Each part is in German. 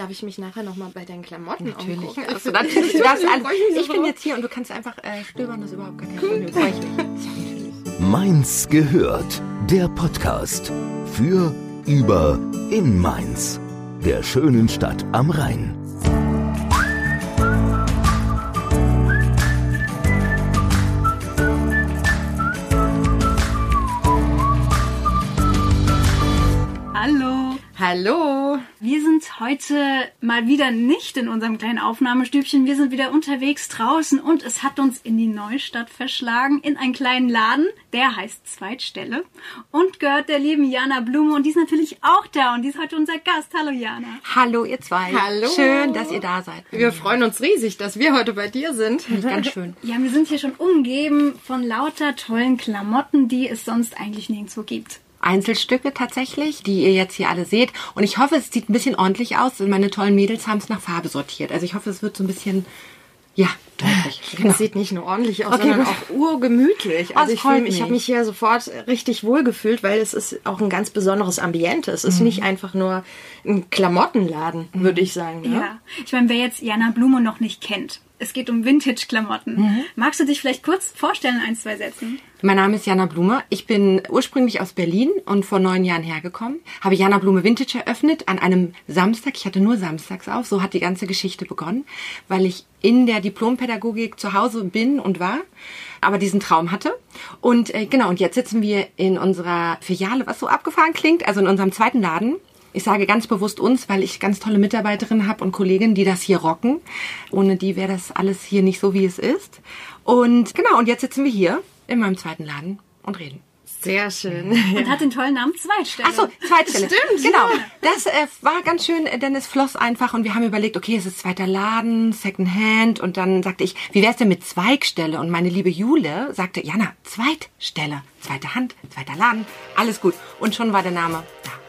Darf ich mich nachher nochmal bei deinen Klamotten Natürlich. umgucken? Also, natürlich du darfst alles. Ich bin jetzt hier und du kannst einfach äh, stöbern, das ist überhaupt gar kein Problem. Freu ich mich. Mainz gehört. Der Podcast für, über, in Mainz. Der schönen Stadt am Rhein. Hallo. Hallo. Wir sind heute mal wieder nicht in unserem kleinen Aufnahmestübchen. Wir sind wieder unterwegs draußen und es hat uns in die Neustadt verschlagen, in einen kleinen Laden, der heißt Zweitstelle und gehört der lieben Jana Blume und die ist natürlich auch da und die ist heute unser Gast. Hallo Jana. Hallo, ihr zwei. Hallo. Schön, dass ihr da seid. Wir freuen uns riesig, dass wir heute bei dir sind. Ganz schön. Ja, wir sind hier schon umgeben von lauter tollen Klamotten, die es sonst eigentlich nirgendwo gibt. Einzelstücke tatsächlich, die ihr jetzt hier alle seht. Und ich hoffe, es sieht ein bisschen ordentlich aus. Meine tollen Mädels haben es nach Farbe sortiert. Also ich hoffe, es wird so ein bisschen, ja, deutlich. Genau. Das sieht nicht nur ordentlich aus, Okay, sondern gut. auch urgemütlich. Also ich, fühl, ich habe mich. hier sofort richtig wohl gefühlt, weil es ist auch ein ganz besonderes Ambiente. Es ist nicht einfach nur ein Klamottenladen, würde ich sagen. Ne? Ja, ich meine, wer jetzt Jana Blume noch nicht kennt, es geht um Vintage-Klamotten. Magst du dich vielleicht kurz vorstellen, in ein, zwei Sätzen? Mein Name ist Jana Blume. Ich bin ursprünglich aus Berlin und vor neun Jahren hergekommen. Habe Jana Blume Vintage eröffnet an einem Samstag. Ich hatte nur samstags auf. So hat die ganze Geschichte begonnen, weil ich in der Diplompädagogik zu Hause bin und war, aber diesen Traum hatte. Und äh, genau, und jetzt sitzen wir in unserer Filiale, was so abgefahren klingt, also in unserem zweiten Laden. Ich sage ganz bewusst uns, weil ich ganz tolle Mitarbeiterinnen habe und Kolleginnen, die das hier rocken. Ohne die wäre das alles hier nicht so, wie es ist. Und genau, und jetzt sitzen wir hier in meinem zweiten Laden und reden. Sehr schön. Und hat den tollen Namen Zweitstelle. Ach so, Zweitstelle. Stimmt, Genau. Das äh, war ganz schön, äh, denn es floss einfach und wir haben überlegt, okay, es ist zweiter Laden, Secondhand und dann sagte ich, wie wär's denn mit Zweigstelle? Und meine liebe Jule sagte, Jana, Zweitstelle, zweite Hand, zweiter Laden, alles gut. Und schon war der Name da.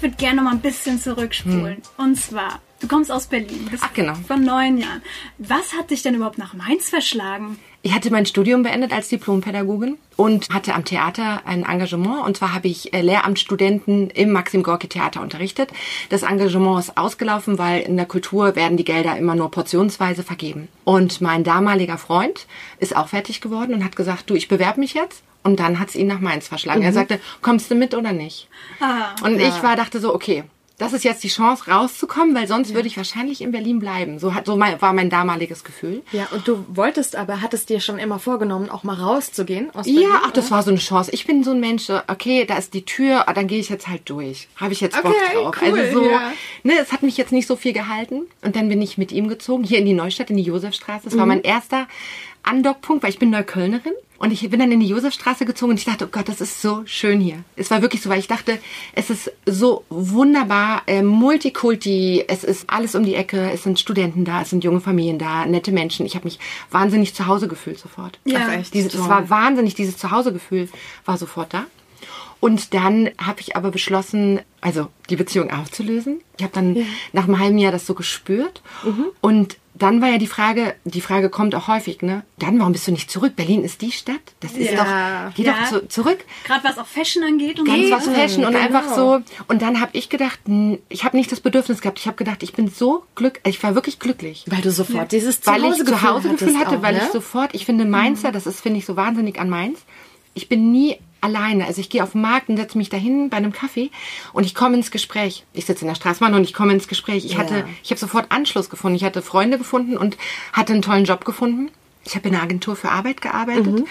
Ich würde gerne noch mal ein bisschen zurückspulen. Und zwar, du kommst aus Berlin, bist Ach, genau. von neun Jahren. Was hat dich denn überhaupt nach Mainz verschlagen? Ich hatte mein Studium beendet als Diplompädagogin und hatte am Theater ein Engagement. Und zwar habe ich äh, Lehramtsstudenten im Maxim Gorki Theater unterrichtet. Das Engagement ist ausgelaufen, weil in der Kultur werden die Gelder immer nur portionsweise vergeben. Und mein damaliger Freund ist auch fertig geworden und hat gesagt, du, ich bewerbe mich jetzt. Und dann hat es ihn nach Mainz verschlagen. Er sagte, kommst du mit oder nicht? Ah, Und ich war, dachte so, okay, das ist jetzt die Chance rauszukommen, weil sonst würde ich wahrscheinlich in Berlin bleiben. So, hat, so mein, war mein damaliges Gefühl. Ja, und du wolltest aber, hattest dir schon immer vorgenommen, auch mal rauszugehen aus Berlin? Ja, ach, das war so eine Chance. Ich bin so ein Mensch, okay, da ist die Tür, ah, dann gehe ich jetzt halt durch. Habe ich jetzt Bock Okay, drauf. cool, also so, ja. ne, es hat mich jetzt nicht so viel gehalten. Und dann bin ich mit ihm gezogen, hier in die Neustadt, in die Josefstraße. Das war Mhm. mein erster Andockpunkt, weil ich bin Neuköllnerin. Und ich bin dann in die Josefstraße gezogen und ich dachte, oh Gott, das ist so schön hier. Es war wirklich so, weil ich dachte, es ist so wunderbar, äh, Multikulti, es ist alles um die Ecke, es sind Studenten da, es sind junge Familien da, nette Menschen. Ich habe mich wahnsinnig zu Hause gefühlt sofort. Ja. Ach, echt? Diese, das Toll. war wahnsinnig, dieses Zuhausegefühl war sofort da. Und dann habe ich aber beschlossen, also die Beziehung aufzulösen. Ich habe dann nach einem halben Jahr das so gespürt. Mhm. Und dann war ja die Frage, die Frage kommt auch häufig, ne? Dann, warum bist du nicht zurück? Berlin ist die Stadt. Das ist Ja. doch, geh Ja. doch zu, zurück. Gerade was auch Fashion angeht und Ganz so. was Fashion und genau. einfach so. Und dann habe ich gedacht, ich habe nicht das Bedürfnis gehabt. Ich habe gedacht, ich bin so glücklich. Ich war wirklich glücklich Weil du sofort dieses weil ich Zuhausegefühl hatte, auch, weil ne? ich sofort, ich finde Mainzer, das ist, finde ich, so wahnsinnig an Mainz. Ich bin nie alleine. Also ich gehe auf den Markt und setze mich dahin bei einem Kaffee und ich komme ins Gespräch. Ich sitze in der Straßenbahn und ich komme ins Gespräch. Ich hatte, ich habe sofort Anschluss gefunden. Ich hatte Freunde gefunden und hatte einen tollen Job gefunden. Ich habe in einer Agentur für Arbeit gearbeitet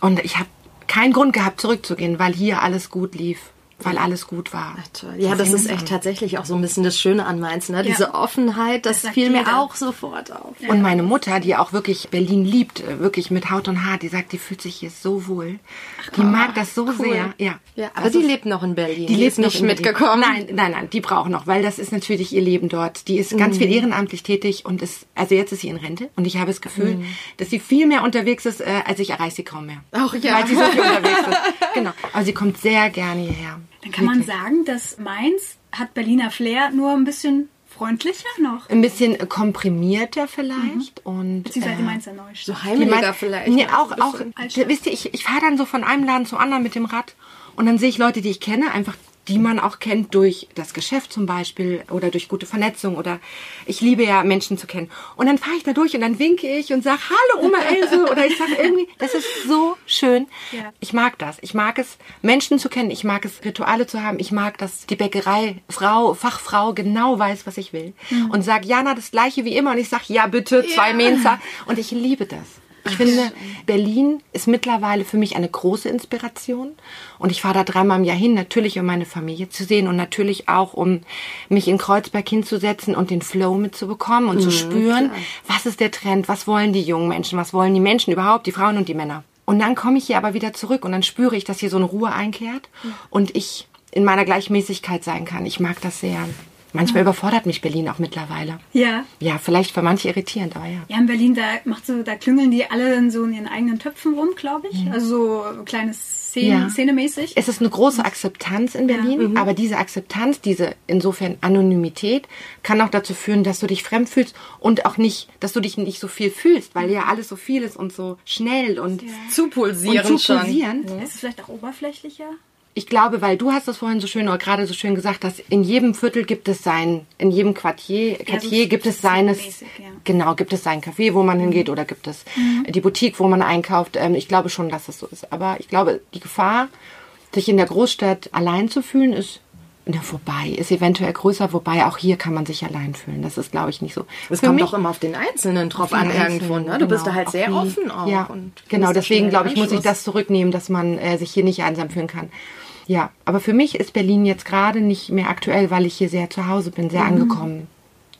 und ich habe keinen Grund gehabt, zurückzugehen, weil hier alles gut lief, weil alles gut war. Toll. Ja, das ist echt tatsächlich auch so ein bisschen das Schöne an Mainz, ne? Diese Offenheit, das, Das fiel mir jeder. auch sofort auf. Und meine Mutter, die auch wirklich Berlin liebt, äh, wirklich mit Haut und Haar, die sagt, die fühlt sich hier so wohl. die mag das so sehr. Ja, Ja, aber die ist- lebt noch in Berlin. die lebt ist nicht mitgekommen. Nein, nein, nein, die braucht noch, weil das ist natürlich ihr Leben dort. Die ist ganz Mhm. viel ehrenamtlich tätig und ist, also jetzt ist sie in Rente und ich habe das Gefühl, Mhm. dass sie viel mehr unterwegs ist, äh, als ich erreiche sie kaum mehr. Auch ja. Weil sie so viel unterwegs ist. Genau. Aber sie kommt sehr gerne hierher. Dann kann man Wirklich. sagen, dass Mainz hat Berliner Flair nur ein bisschen freundlicher noch. ein bisschen komprimierter vielleicht und Beziehungsweise äh, die Mainzer Neustadt. So die heimeliger mein- vielleicht. Nee, ja, auch, auch. Altstadt. wisst ihr, ich, ich fahre dann so von einem Laden zum anderen mit dem Rad und dann sehe ich Leute, die ich kenne, einfach die man auch kennt durch das Geschäft zum Beispiel oder durch gute Vernetzung oder ich liebe ja Menschen zu kennen. Und dann fahre ich da durch und dann winke ich und sage, hallo Oma Else oder ich sage irgendwie, das ist so schön. Ja. Ich mag das. Ich mag es, Menschen zu kennen. Ich mag es, Rituale zu haben. Ich mag, dass die Bäckerei, Frau, Fachfrau genau weiß, was ich will. Und sagt, Jana, das gleiche wie immer. Und ich sage, ja bitte, zwei Mensa. Und ich liebe das. Ich finde, Berlin ist mittlerweile für mich eine große Inspiration. Und ich fahre da dreimal im Jahr hin, natürlich um meine Familie zu sehen und natürlich auch, um mich in Kreuzberg hinzusetzen und den Flow mitzubekommen und zu spüren, was ist der Trend, was wollen die jungen Menschen, was wollen die Menschen überhaupt, die Frauen und die Männer. Und dann komme ich hier aber wieder zurück und dann spüre ich, dass hier so eine Ruhe einkehrt und ich in meiner Gleichmäßigkeit sein kann. Ich mag das sehr. Manchmal überfordert mich Berlin auch mittlerweile. Ja. Ja, vielleicht für manche irritierend, aber ja. Ja, in Berlin, da macht so, da klüngeln die alle in so in ihren eigenen Töpfen rum, glaube ich. Also so kleine Szenen, Ja. Szenemäßig. Es ist eine große Akzeptanz in Berlin, aber diese Akzeptanz, diese insofern Anonymität, kann auch dazu führen, dass du dich fremd fühlst und auch nicht, dass du dich nicht so viel fühlst, weil ja alles so viel ist und so schnell und, zu pulsieren und zu schon. pulsieren. Ist es vielleicht auch oberflächlicher? Ich glaube, weil du hast das vorhin so schön oder gerade so schön gesagt, dass in jedem Viertel gibt es sein, in jedem Quartier, Quartier so gibt es seines, szenemäßig, ja. Mhm. genau, gibt es sein Café, wo man hingeht oder gibt es die Boutique, wo man einkauft. Ähm, Ich glaube schon, dass es so ist. Aber ich glaube, die Gefahr, sich in der Großstadt allein zu fühlen, ist na, vorbei, ist eventuell größer, wobei auch hier kann man sich allein fühlen. Das ist, glaube ich, nicht so. Es kommt auch immer auf den Einzelnen drauf an Einzelnen, irgendwo. Ne? Du bist da genau, halt sehr offen auch. Ja, und genau. Deswegen glaube ich, muss ich das zurücknehmen, dass man äh, sich hier nicht einsam fühlen kann. Ja, aber für mich ist Berlin jetzt gerade nicht mehr aktuell, weil ich hier sehr zu Hause bin, Mhm. sehr angekommen.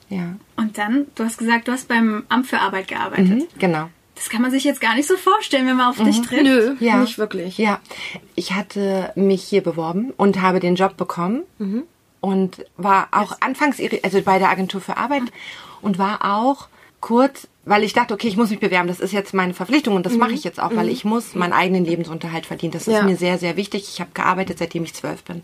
Ja, Und dann, du hast gesagt, du hast beim Amt für Arbeit gearbeitet. mhm, genau. Das kann man sich jetzt gar nicht so vorstellen, wenn man auf dich trifft. Nö, Ja, nicht wirklich. Ja, ich hatte mich hier beworben und habe den Job bekommen Mhm. und war auch anfangs, irri- also bei der Agentur für Arbeit und war auch kurz, weil ich dachte, okay, ich muss mich bewerben, das ist jetzt meine Verpflichtung und das mache ich jetzt auch, weil ich muss meinen eigenen Lebensunterhalt verdienen. Das ist Mhm. Ja. mir sehr, sehr wichtig. Ich habe gearbeitet, seitdem ich zwölf bin.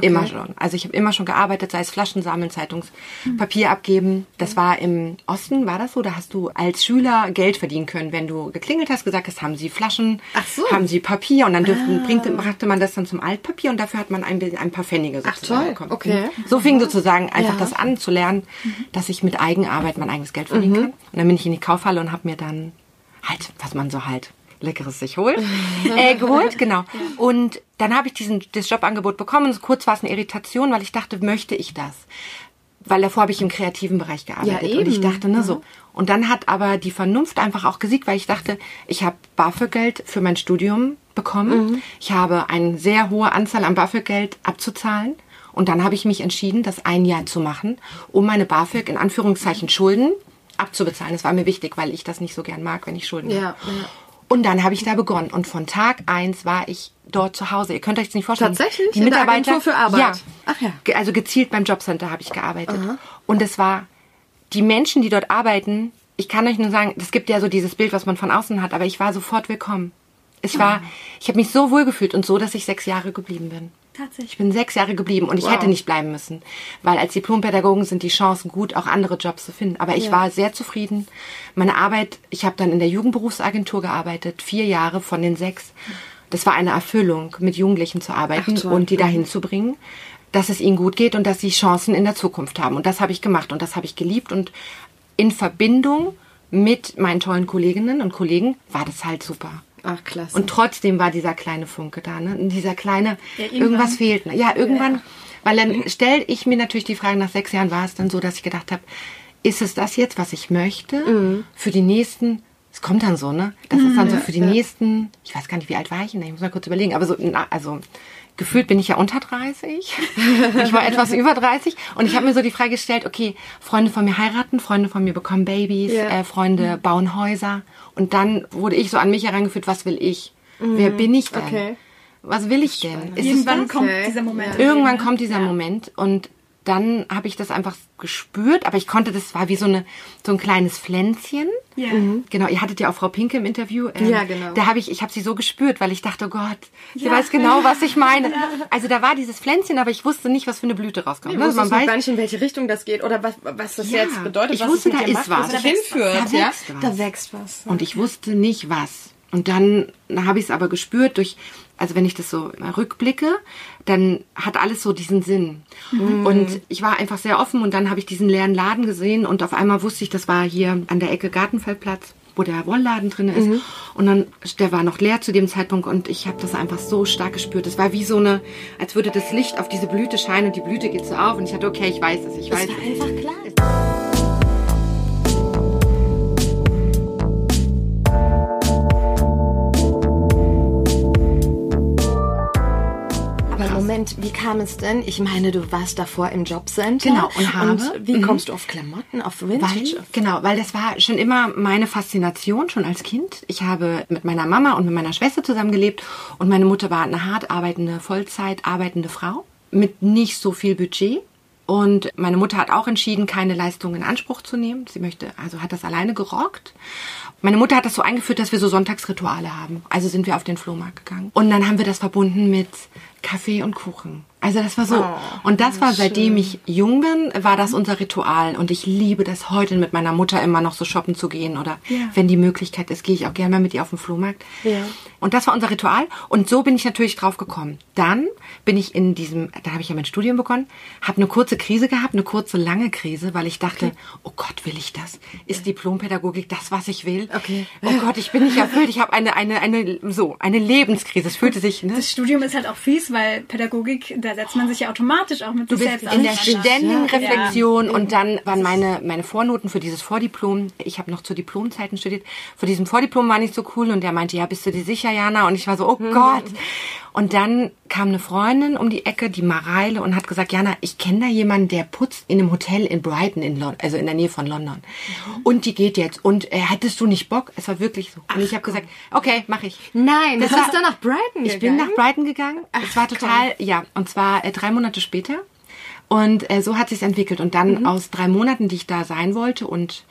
Immer schon. Also ich habe immer schon gearbeitet, sei es Flaschen sammeln, Zeitungspapier abgeben. Das war im Osten, war das so? Da hast du als Schüler Geld verdienen können, wenn du geklingelt hast, gesagt hast, haben Sie Flaschen, Ach so. haben Sie Papier und dann dürften, bringte, brachte man das dann zum Altpapier und dafür hat man ein, ein paar Pfennige Ach, sozusagen toll. bekommen. Okay. So fing sozusagen einfach Ja. das an zu lernen, dass ich mit Eigenarbeit mein eigenes Geld verdienen kann. Und dann bin ich in die Kaufhalle und habe mir dann halt, was man so halt Leckeres sich holt, äh, geholt, genau. Und dann habe ich diesen, das Jobangebot bekommen. Kurz war es eine Irritation, weil ich dachte, möchte ich das? Weil davor habe ich im kreativen Bereich gearbeitet Ja, und ich dachte, ne, so. Und dann hat aber die Vernunft einfach auch gesiegt, weil ich dachte, ich habe BAföG-Geld für mein Studium bekommen. Ich habe eine sehr hohe Anzahl an BAföG-Geld abzuzahlen. Und dann habe ich mich entschieden, das ein Jahr zu machen, um meine BAföG in Anführungszeichen Schulden abzubezahlen. Das war mir wichtig, weil ich das nicht so gern mag, wenn ich Schulden Ja, habe. ja. Und dann habe ich da begonnen. Und von Tag eins war ich dort zu Hause. Ihr könnt euch das nicht vorstellen. Tatsächlich? Die Mitarbeiter. Für Arbeit? Ja. Ach ja. Also gezielt beim Jobcenter habe ich gearbeitet. Und es war die Menschen, die dort arbeiten. Ich kann euch nur sagen, es gibt ja so dieses Bild, was man von außen hat, aber ich war sofort willkommen. Es war, ich habe mich so wohl gefühlt und so, dass ich sechs Jahre geblieben bin. Ich Tatsächlich. bin sechs Jahre geblieben und ich Wow. hätte nicht bleiben müssen, weil als Diplompädagogen sind die Chancen gut, auch andere Jobs zu finden. Aber ich war sehr zufrieden. Meine Arbeit, ich habe dann in der Jugendberufsagentur gearbeitet, vier Jahre von den sechs. Das war eine Erfüllung, mit Jugendlichen zu arbeiten Ach, und die dahin zu bringen, dass es ihnen gut geht und dass sie Chancen in der Zukunft haben. Und das habe ich gemacht und das habe ich geliebt und in Verbindung mit meinen tollen Kolleginnen und Kollegen war das halt super. Ach, klasse. Und trotzdem war dieser kleine Funke da, ne? Und dieser kleine, Ja, irgendwas fehlt. Ne? Ja, irgendwann, weil dann stelle ich mir natürlich die Frage, nach sechs Jahren war es dann so, dass ich gedacht habe, ist es das jetzt, was ich möchte? Mhm. Für die nächsten, es kommt dann so, ne? Das ist dann so für die nächsten, ich weiß gar nicht, wie alt war ich denn? Ich muss mal kurz überlegen, aber so, na, also gefühlt bin ich ja unter 30. ich war etwas über 30 und ich habe mir so die Frage gestellt, okay, Freunde von mir heiraten, Freunde von mir bekommen Babys, Ja. äh, Freunde bauen Häuser und dann wurde ich so an mich herangeführt, was will ich? Wer bin ich denn? Okay. Was will ich denn? Irgendwann kommt Okay. dieser Moment. Irgendwann kommt dieser Ja. Moment und dann habe ich das einfach gespürt, aber ich konnte, das war wie so eine so ein kleines Pflänzchen. Ja. Genau, ihr hattet ja auch Frau Pinke im Interview. ähm, Ja, genau. Da habe ich, ich habe sie so gespürt, weil ich dachte, oh Gott, sie Ja. weiß genau, was ich meine. Also da war dieses Pflänzchen, aber ich wusste nicht, was für eine Blüte rauskommt. Ich ne? wusste Man weiß, gar nicht, in welche Richtung das geht oder was, was das Ja, jetzt bedeutet. ich was wusste, da ist macht, was. Da hinführt. was. ja? Da wächst was. Da wächst was. Und ich wusste nicht was. Und dann habe ich es aber gespürt durch, also wenn ich das so rückblicke, dann hat alles so diesen Sinn. Und ich war einfach sehr offen und dann habe ich diesen leeren Laden gesehen und auf einmal wusste ich, das war hier an der Ecke Gartenfeldplatz wo der Wollladen drin ist. Und dann, der war noch leer zu dem Zeitpunkt und ich habe das einfach so stark gespürt. Es war wie so eine, als würde das Licht auf diese Blüte scheinen und die Blüte geht so auf und ich hatte, okay, ich weiß es, ich weiß war es. einfach klar. Moment, wie kam es denn? Ich meine, du warst davor im Jobcenter. Genau, und habe- Und wie kommst du auf Klamotten, auf Vintage? Weil, genau, weil das war schon immer meine Faszination, schon als Kind. Ich habe mit meiner Mama und mit meiner Schwester zusammengelebt und meine Mutter war eine hart arbeitende, Vollzeit arbeitende Frau mit nicht so viel Budget. Und meine Mutter hat auch entschieden, keine Leistung in Anspruch zu nehmen. Sie möchte, also hat das alleine gerockt. Meine Mutter hat das so eingeführt, dass wir so Sonntagsrituale haben. Also sind wir auf den Flohmarkt gegangen. Und dann haben wir das verbunden mit Kaffee und Kuchen. Also das war so. Oh, und das war, seitdem ich jung bin, war das unser Ritual. Und ich liebe das heute mit meiner Mutter immer noch so shoppen zu gehen. Oder Ja. wenn die Möglichkeit ist, gehe ich auch gerne mal mit ihr auf den Flohmarkt. Ja. Und das war unser Ritual. Und so bin ich natürlich drauf gekommen. Dann bin ich in diesem, da habe ich ja mein Studium begonnen, habe eine kurze Krise gehabt, eine kurze, lange Krise, weil ich dachte, oh Gott, will ich das? Ist Diplompädagogik das, was ich will? Okay. Oh Gott, ich bin nicht erfüllt. Ich habe eine, eine, eine, so, eine Lebenskrise. Es fühlte sich, ne? Das Studium ist halt auch fies, weil Pädagogik, da setzt man sich ja automatisch auch mit Du sich bist selbst in der ständigen Ja. Reflexion und dann waren meine, meine Vornoten für dieses Vordiplom, ich habe noch zu Diplomzeiten studiert, für diesen Vordiplom war nicht so cool und der meinte, ja, bist du dir sicher, Jana? Und ich war so, oh Gott. Und dann kam eine Freundin um die Ecke, die Mareile, und hat gesagt, Jana, ich kenne da jemanden, der putzt in einem Hotel in Brighton, in Lon also in der Nähe von London. Und die geht jetzt. Und äh, hättest du nicht Bock? Es war wirklich so. Und ich habe gesagt, okay, mache ich. Nein, Das das war- ist dann nach Brighton Ich bin nach Brighton gegangen. es war total, ja, und zwar äh, drei Monate später. Und äh, so hat sich entwickelt. Und dann aus drei Monaten, die ich da sein wollte und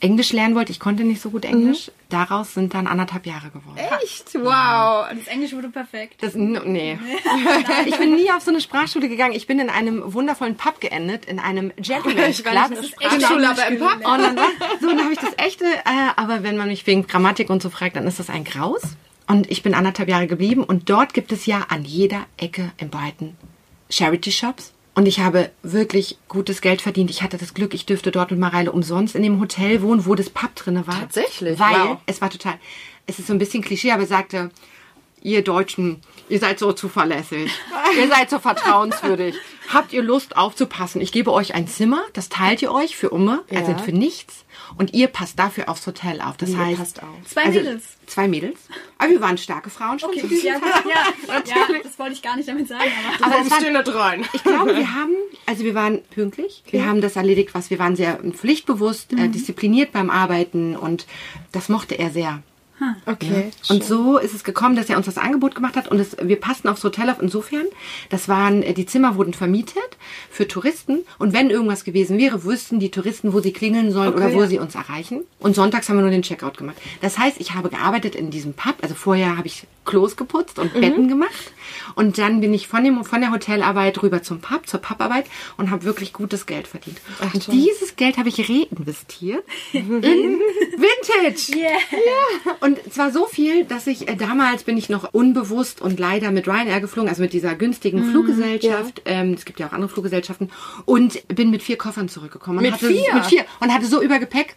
Englisch lernen wollte, ich konnte nicht so gut Englisch, daraus sind dann anderthalb Jahre geworden. Echt? Wow. Und das Englisch wurde perfekt. Das, nee. ich bin nie auf so eine Sprachschule gegangen. Ich bin in einem wundervollen Pub geendet, in einem war Club. der ist echt Sprachschule, aber im Pub. Und dann, so, dann habe ich das echte, äh, aber wenn man mich wegen Grammatik und so fragt, dann ist das ein Graus. Und ich bin anderthalb Jahre geblieben und dort gibt es ja an jeder Ecke in Brighton Charity Shops. Und ich habe wirklich gutes Geld verdient. Ich hatte das Glück, ich dürfte dort mit Mareile umsonst in dem Hotel wohnen, wo das Pub drinne war. Tatsächlich? Weil Wow. es war total, es ist so ein bisschen Klischee, aber er sagte, ihr Deutschen, ihr seid so zuverlässig, ihr seid so vertrauenswürdig. Habt ihr Lust aufzupassen? Ich gebe euch ein Zimmer, das teilt ihr euch für Umme, also Ja. für nichts. Und ihr passt dafür aufs Hotel auf. Das Ihr heißt, passt auf. Zwei also, Mädels. Zwei Mädels. Aber wir waren starke Frauen schon. zu Okay, diesem ja, ja, ja, das wollte ich gar nicht damit sagen, aber. aber es war, Stehen da rein. ich glaube, wir haben, also wir waren pünktlich. Wir haben das erledigt, was wir waren sehr pflichtbewusst, äh, diszipliniert beim Arbeiten und das mochte er sehr. Okay. Und so ist es gekommen, dass er uns das Angebot gemacht hat und es, wir passten aufs Hotel auf. Insofern, das waren, äh, die Zimmer wurden vermietet für Touristen und wenn irgendwas gewesen wäre, wüssten die Touristen, wo sie klingeln sollen oder wo ja. sie uns erreichen. Und sonntags haben wir nur den Checkout gemacht. Das heißt, ich habe gearbeitet in diesem Pub, also vorher habe ich Klos geputzt und Betten gemacht und dann bin ich von, dem, von der Hotelarbeit rüber zum Pub, zur Pubarbeit und habe wirklich gutes Geld verdient. und dieses Geld habe ich reinvestiert in Vintage. Yeah. Und zwar so viel, dass ich äh, damals bin ich noch unbewusst und leider mit Ryanair geflogen, also mit dieser günstigen Mhm, Fluggesellschaft. Ähm, es gibt ja auch andere Fluggesellschaften und bin mit vier Koffern zurückgekommen. Mit hatte, vier? Mit vier und hatte so Übergepäck.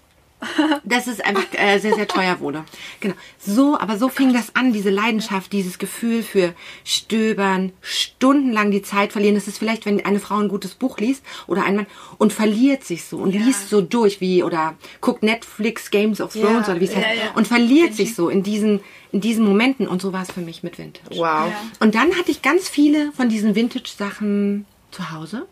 Dass es einfach äh, sehr, sehr teuer wurde. Genau. So, aber so fing das an, diese Leidenschaft, dieses Gefühl für Stöbern, stundenlang die Zeit verlieren. Das ist vielleicht, wenn eine Frau ein gutes Buch liest oder ein Mann und verliert sich so und liest so durch wie oder guckt Netflix Games of Thrones Ja, oder wie es heißt ja, ja. und verliert sich so in diesen in diesen Momenten und so war es für mich mit Vintage. Wow. Ja. Und dann hatte ich ganz viele von diesen Vintage Sachen zu Hause.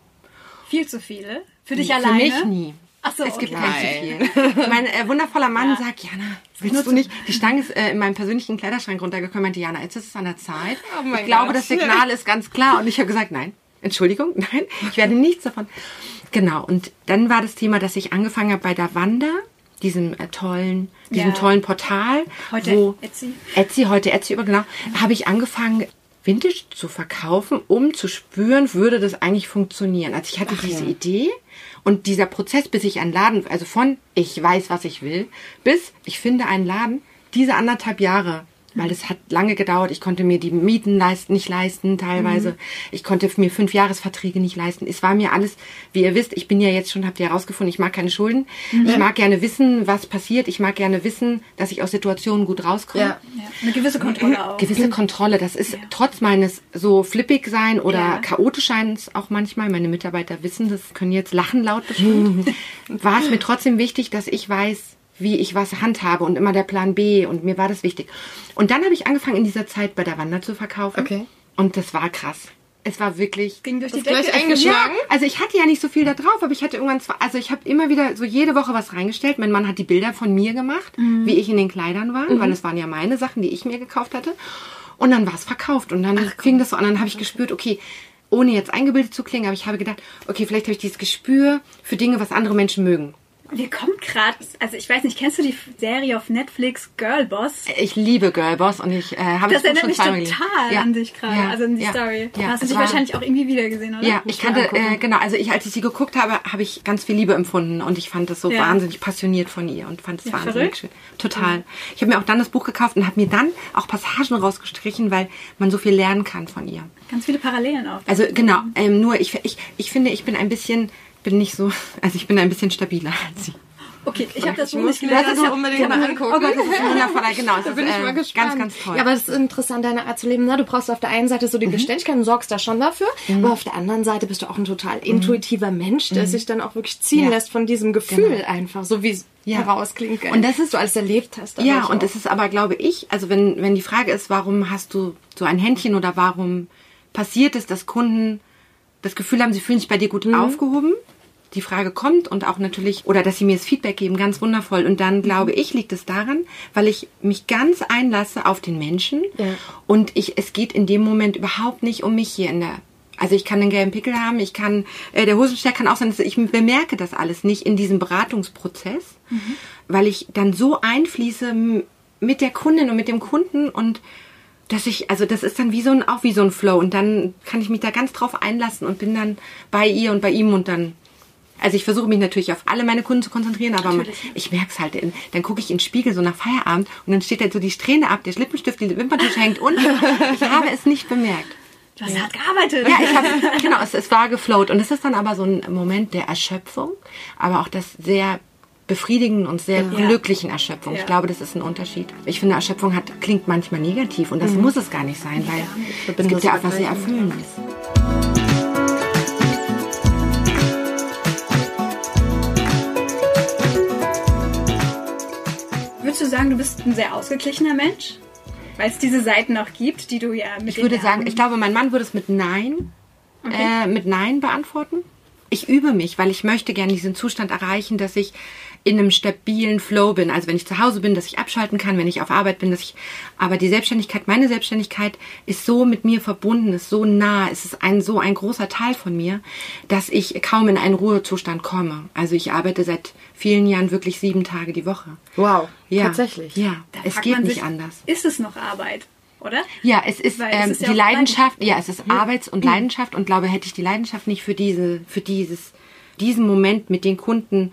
Viel zu viele. Für dich Für alleine. mich nie. Ach so, es gibt okay. nicht so viel. Mein äh, wundervoller Mann sagt, Jana, willst du nicht? Die Stange ist äh, in meinem persönlichen Kleiderschrank runtergekommen. Meinte, Jana, jetzt ist es an der Zeit. Oh ich glaube, Gott. das Signal ist ganz klar. Und ich habe gesagt, nein. Entschuldigung, nein, ich werde nichts davon. Genau, und dann war das Thema, dass ich angefangen habe bei der Wanda, diesem äh, tollen, diesem Ja. tollen Portal, Heute wo Etsy. Etsy, heute Etsy über, genau, habe ich angefangen, Vintage zu verkaufen, um zu spüren, würde das eigentlich funktionieren. Also ich hatte diese Idee und dieser Prozess, bis ich einen Laden, also von ich weiß, was ich will, bis ich finde einen Laden, diese anderthalb Jahre, weil es hat lange gedauert. Ich konnte mir die Mieten leisten, nicht leisten teilweise. Ich konnte mir fünf Jahresverträge nicht leisten. Es war mir alles, wie ihr wisst, ich bin ja jetzt schon, habt ihr herausgefunden, ich mag keine Schulden. Ich mag gerne wissen, was passiert. Ich mag gerne wissen, dass ich aus Situationen gut rauskomme Ja. Ja, eine gewisse Kontrolle auch. gewisse Kontrolle. Das ist trotz meines so flippig sein oder Ja. chaotisch Seins auch manchmal, meine Mitarbeiter wissen das, können jetzt lachen laut bestimmt, war es mir trotzdem wichtig, dass ich weiß, wie ich was handhabe und immer der Plan B und mir war das wichtig. Und dann habe ich angefangen in dieser Zeit bei der Wander zu verkaufen. Okay. Und das war krass. Es war wirklich Ging durch die Das gleich Decke. eingeschlagen? ja, also ich hatte ja nicht so viel da drauf, aber ich hatte irgendwann zwar, also ich habe immer wieder so jede Woche was reingestellt. Mein Mann hat die Bilder von mir gemacht, wie ich in den Kleidern war, weil es waren ja meine Sachen, die ich mir gekauft hatte. Und dann war es verkauft und dann fing das so an, dann habe ich gespürt, okay, ohne jetzt eingebildet zu klingen, aber ich habe gedacht, okay, vielleicht habe ich dieses Gespür für Dinge, was andere Menschen mögen. Mir kommt gerade, also ich weiß nicht, kennst du die Serie auf Netflix Girlboss? Ich liebe Girlboss und ich äh, habe Das Buch erinnert mich total. Ja. an dich gerade, Ja. also an die Ja. Story. Ja. Hast du dich wahrscheinlich auch irgendwie wiedergesehen, oder? Ja, ich kannte, äh, genau, also ich, als ich sie geguckt habe, habe ich ganz viel Liebe empfunden und ich fand das so wahnsinnig passioniert von ihr und fand es wahnsinnig verrückt. schön. Total. Ich habe mir auch dann das Buch gekauft und habe mir dann auch Passagen rausgestrichen, weil man so viel lernen kann von ihr. Ganz viele Parallelen auch. Also genau, ähm, nur ich, ich, ich finde, ich bin ein bisschen, bin nicht so, also ich bin ein bisschen stabiler als sie. okay, ich habe das Buch muss nicht gelesen. das Ich hab- unbedingt mal angucken. Oh Gott, das ist wundervoll, genau. Das Da bin ist, ich äh, mal gespannt. Ganz, ganz toll. Ja, aber es ist interessant, deine Art zu leben. Ne? Du brauchst auf der einen Seite so die Beständigkeit und sorgst da schon dafür, aber auf der anderen Seite bist du auch ein total intuitiver Mensch, der sich dann auch wirklich ziehen Ja. lässt von diesem Gefühl einfach, so wie es Ja. herausklingt. Und das ist- du alles erlebt hast. Ja, und auch. es ist aber, glaube ich, also wenn, wenn die Frage ist, warum hast du so ein Händchen oder warum passiert es, dass Kunden das Gefühl haben, sie fühlen sich bei dir gut aufgehoben, die Frage kommt und auch natürlich, oder dass sie mir das Feedback geben, ganz wundervoll. Und dann glaube ich, liegt es daran, weil ich mich ganz einlasse auf den Menschen Ja. und ich, es geht in dem Moment überhaupt nicht um mich hier in der also ich kann einen gelben Pickel haben, ich kann, äh, der Hosenstall kann auch sein, dass ich bemerke das alles nicht in diesem Beratungsprozess, weil ich dann so einfließe mit der Kundin und mit dem Kunden und dass ich, also das ist dann wie so ein, auch wie so ein Flow und dann kann ich mich da ganz drauf einlassen und bin dann bei ihr und bei ihm und dann, also ich versuche mich natürlich auf alle meine Kunden zu konzentrieren, aber man, ich merke es halt, in- dann gucke ich in den Spiegel so nach Feierabend und dann steht halt so die Strähne ab, der Schlippenstift, die Wimperntusche hängt unten. Ich habe es nicht bemerkt. Du hast hart gearbeitet. Ja, ich habe genau, es, es war geflowt und es ist dann aber so ein Moment der Erschöpfung, aber auch das sehr befriedigenden und sehr glücklichen Erschöpfung. Ja. Ich glaube, das ist ein Unterschied. Ich finde, Erschöpfung hat klingt manchmal negativ und das muss es gar nicht sein, weil es gibt ja auch was sehr Erfüllendes. Würdest du sagen, du bist ein sehr ausgeglichener Mensch? Weil es diese Seiten auch gibt, die du ja mit Ich würde sagen, ich glaube, mein Mann würde es mit Nein, äh, mit Nein beantworten. Ich übe mich, weil ich möchte gerne diesen Zustand erreichen, dass ich in einem stabilen Flow bin. Also wenn ich zu Hause bin, dass ich abschalten kann, wenn ich auf Arbeit bin, dass ich. Aber die Selbstständigkeit, meine Selbstständigkeit ist so mit mir verbunden, ist so nah, es ist ein so ein großer Teil von mir, dass ich kaum in einen Ruhezustand komme. Also ich arbeite seit vielen Jahren wirklich sieben Tage die Woche. Wow, Ja, tatsächlich. Ja, Da es geht nicht sich, anders. Ist es noch Arbeit, oder? Ja, es ist, ähm, ist ja die Leidenschaft, ja, es ist Arbeits- und Leidenschaft und glaube, hätte ich die Leidenschaft nicht für diese, für dieses, diesen Moment mit den Kunden,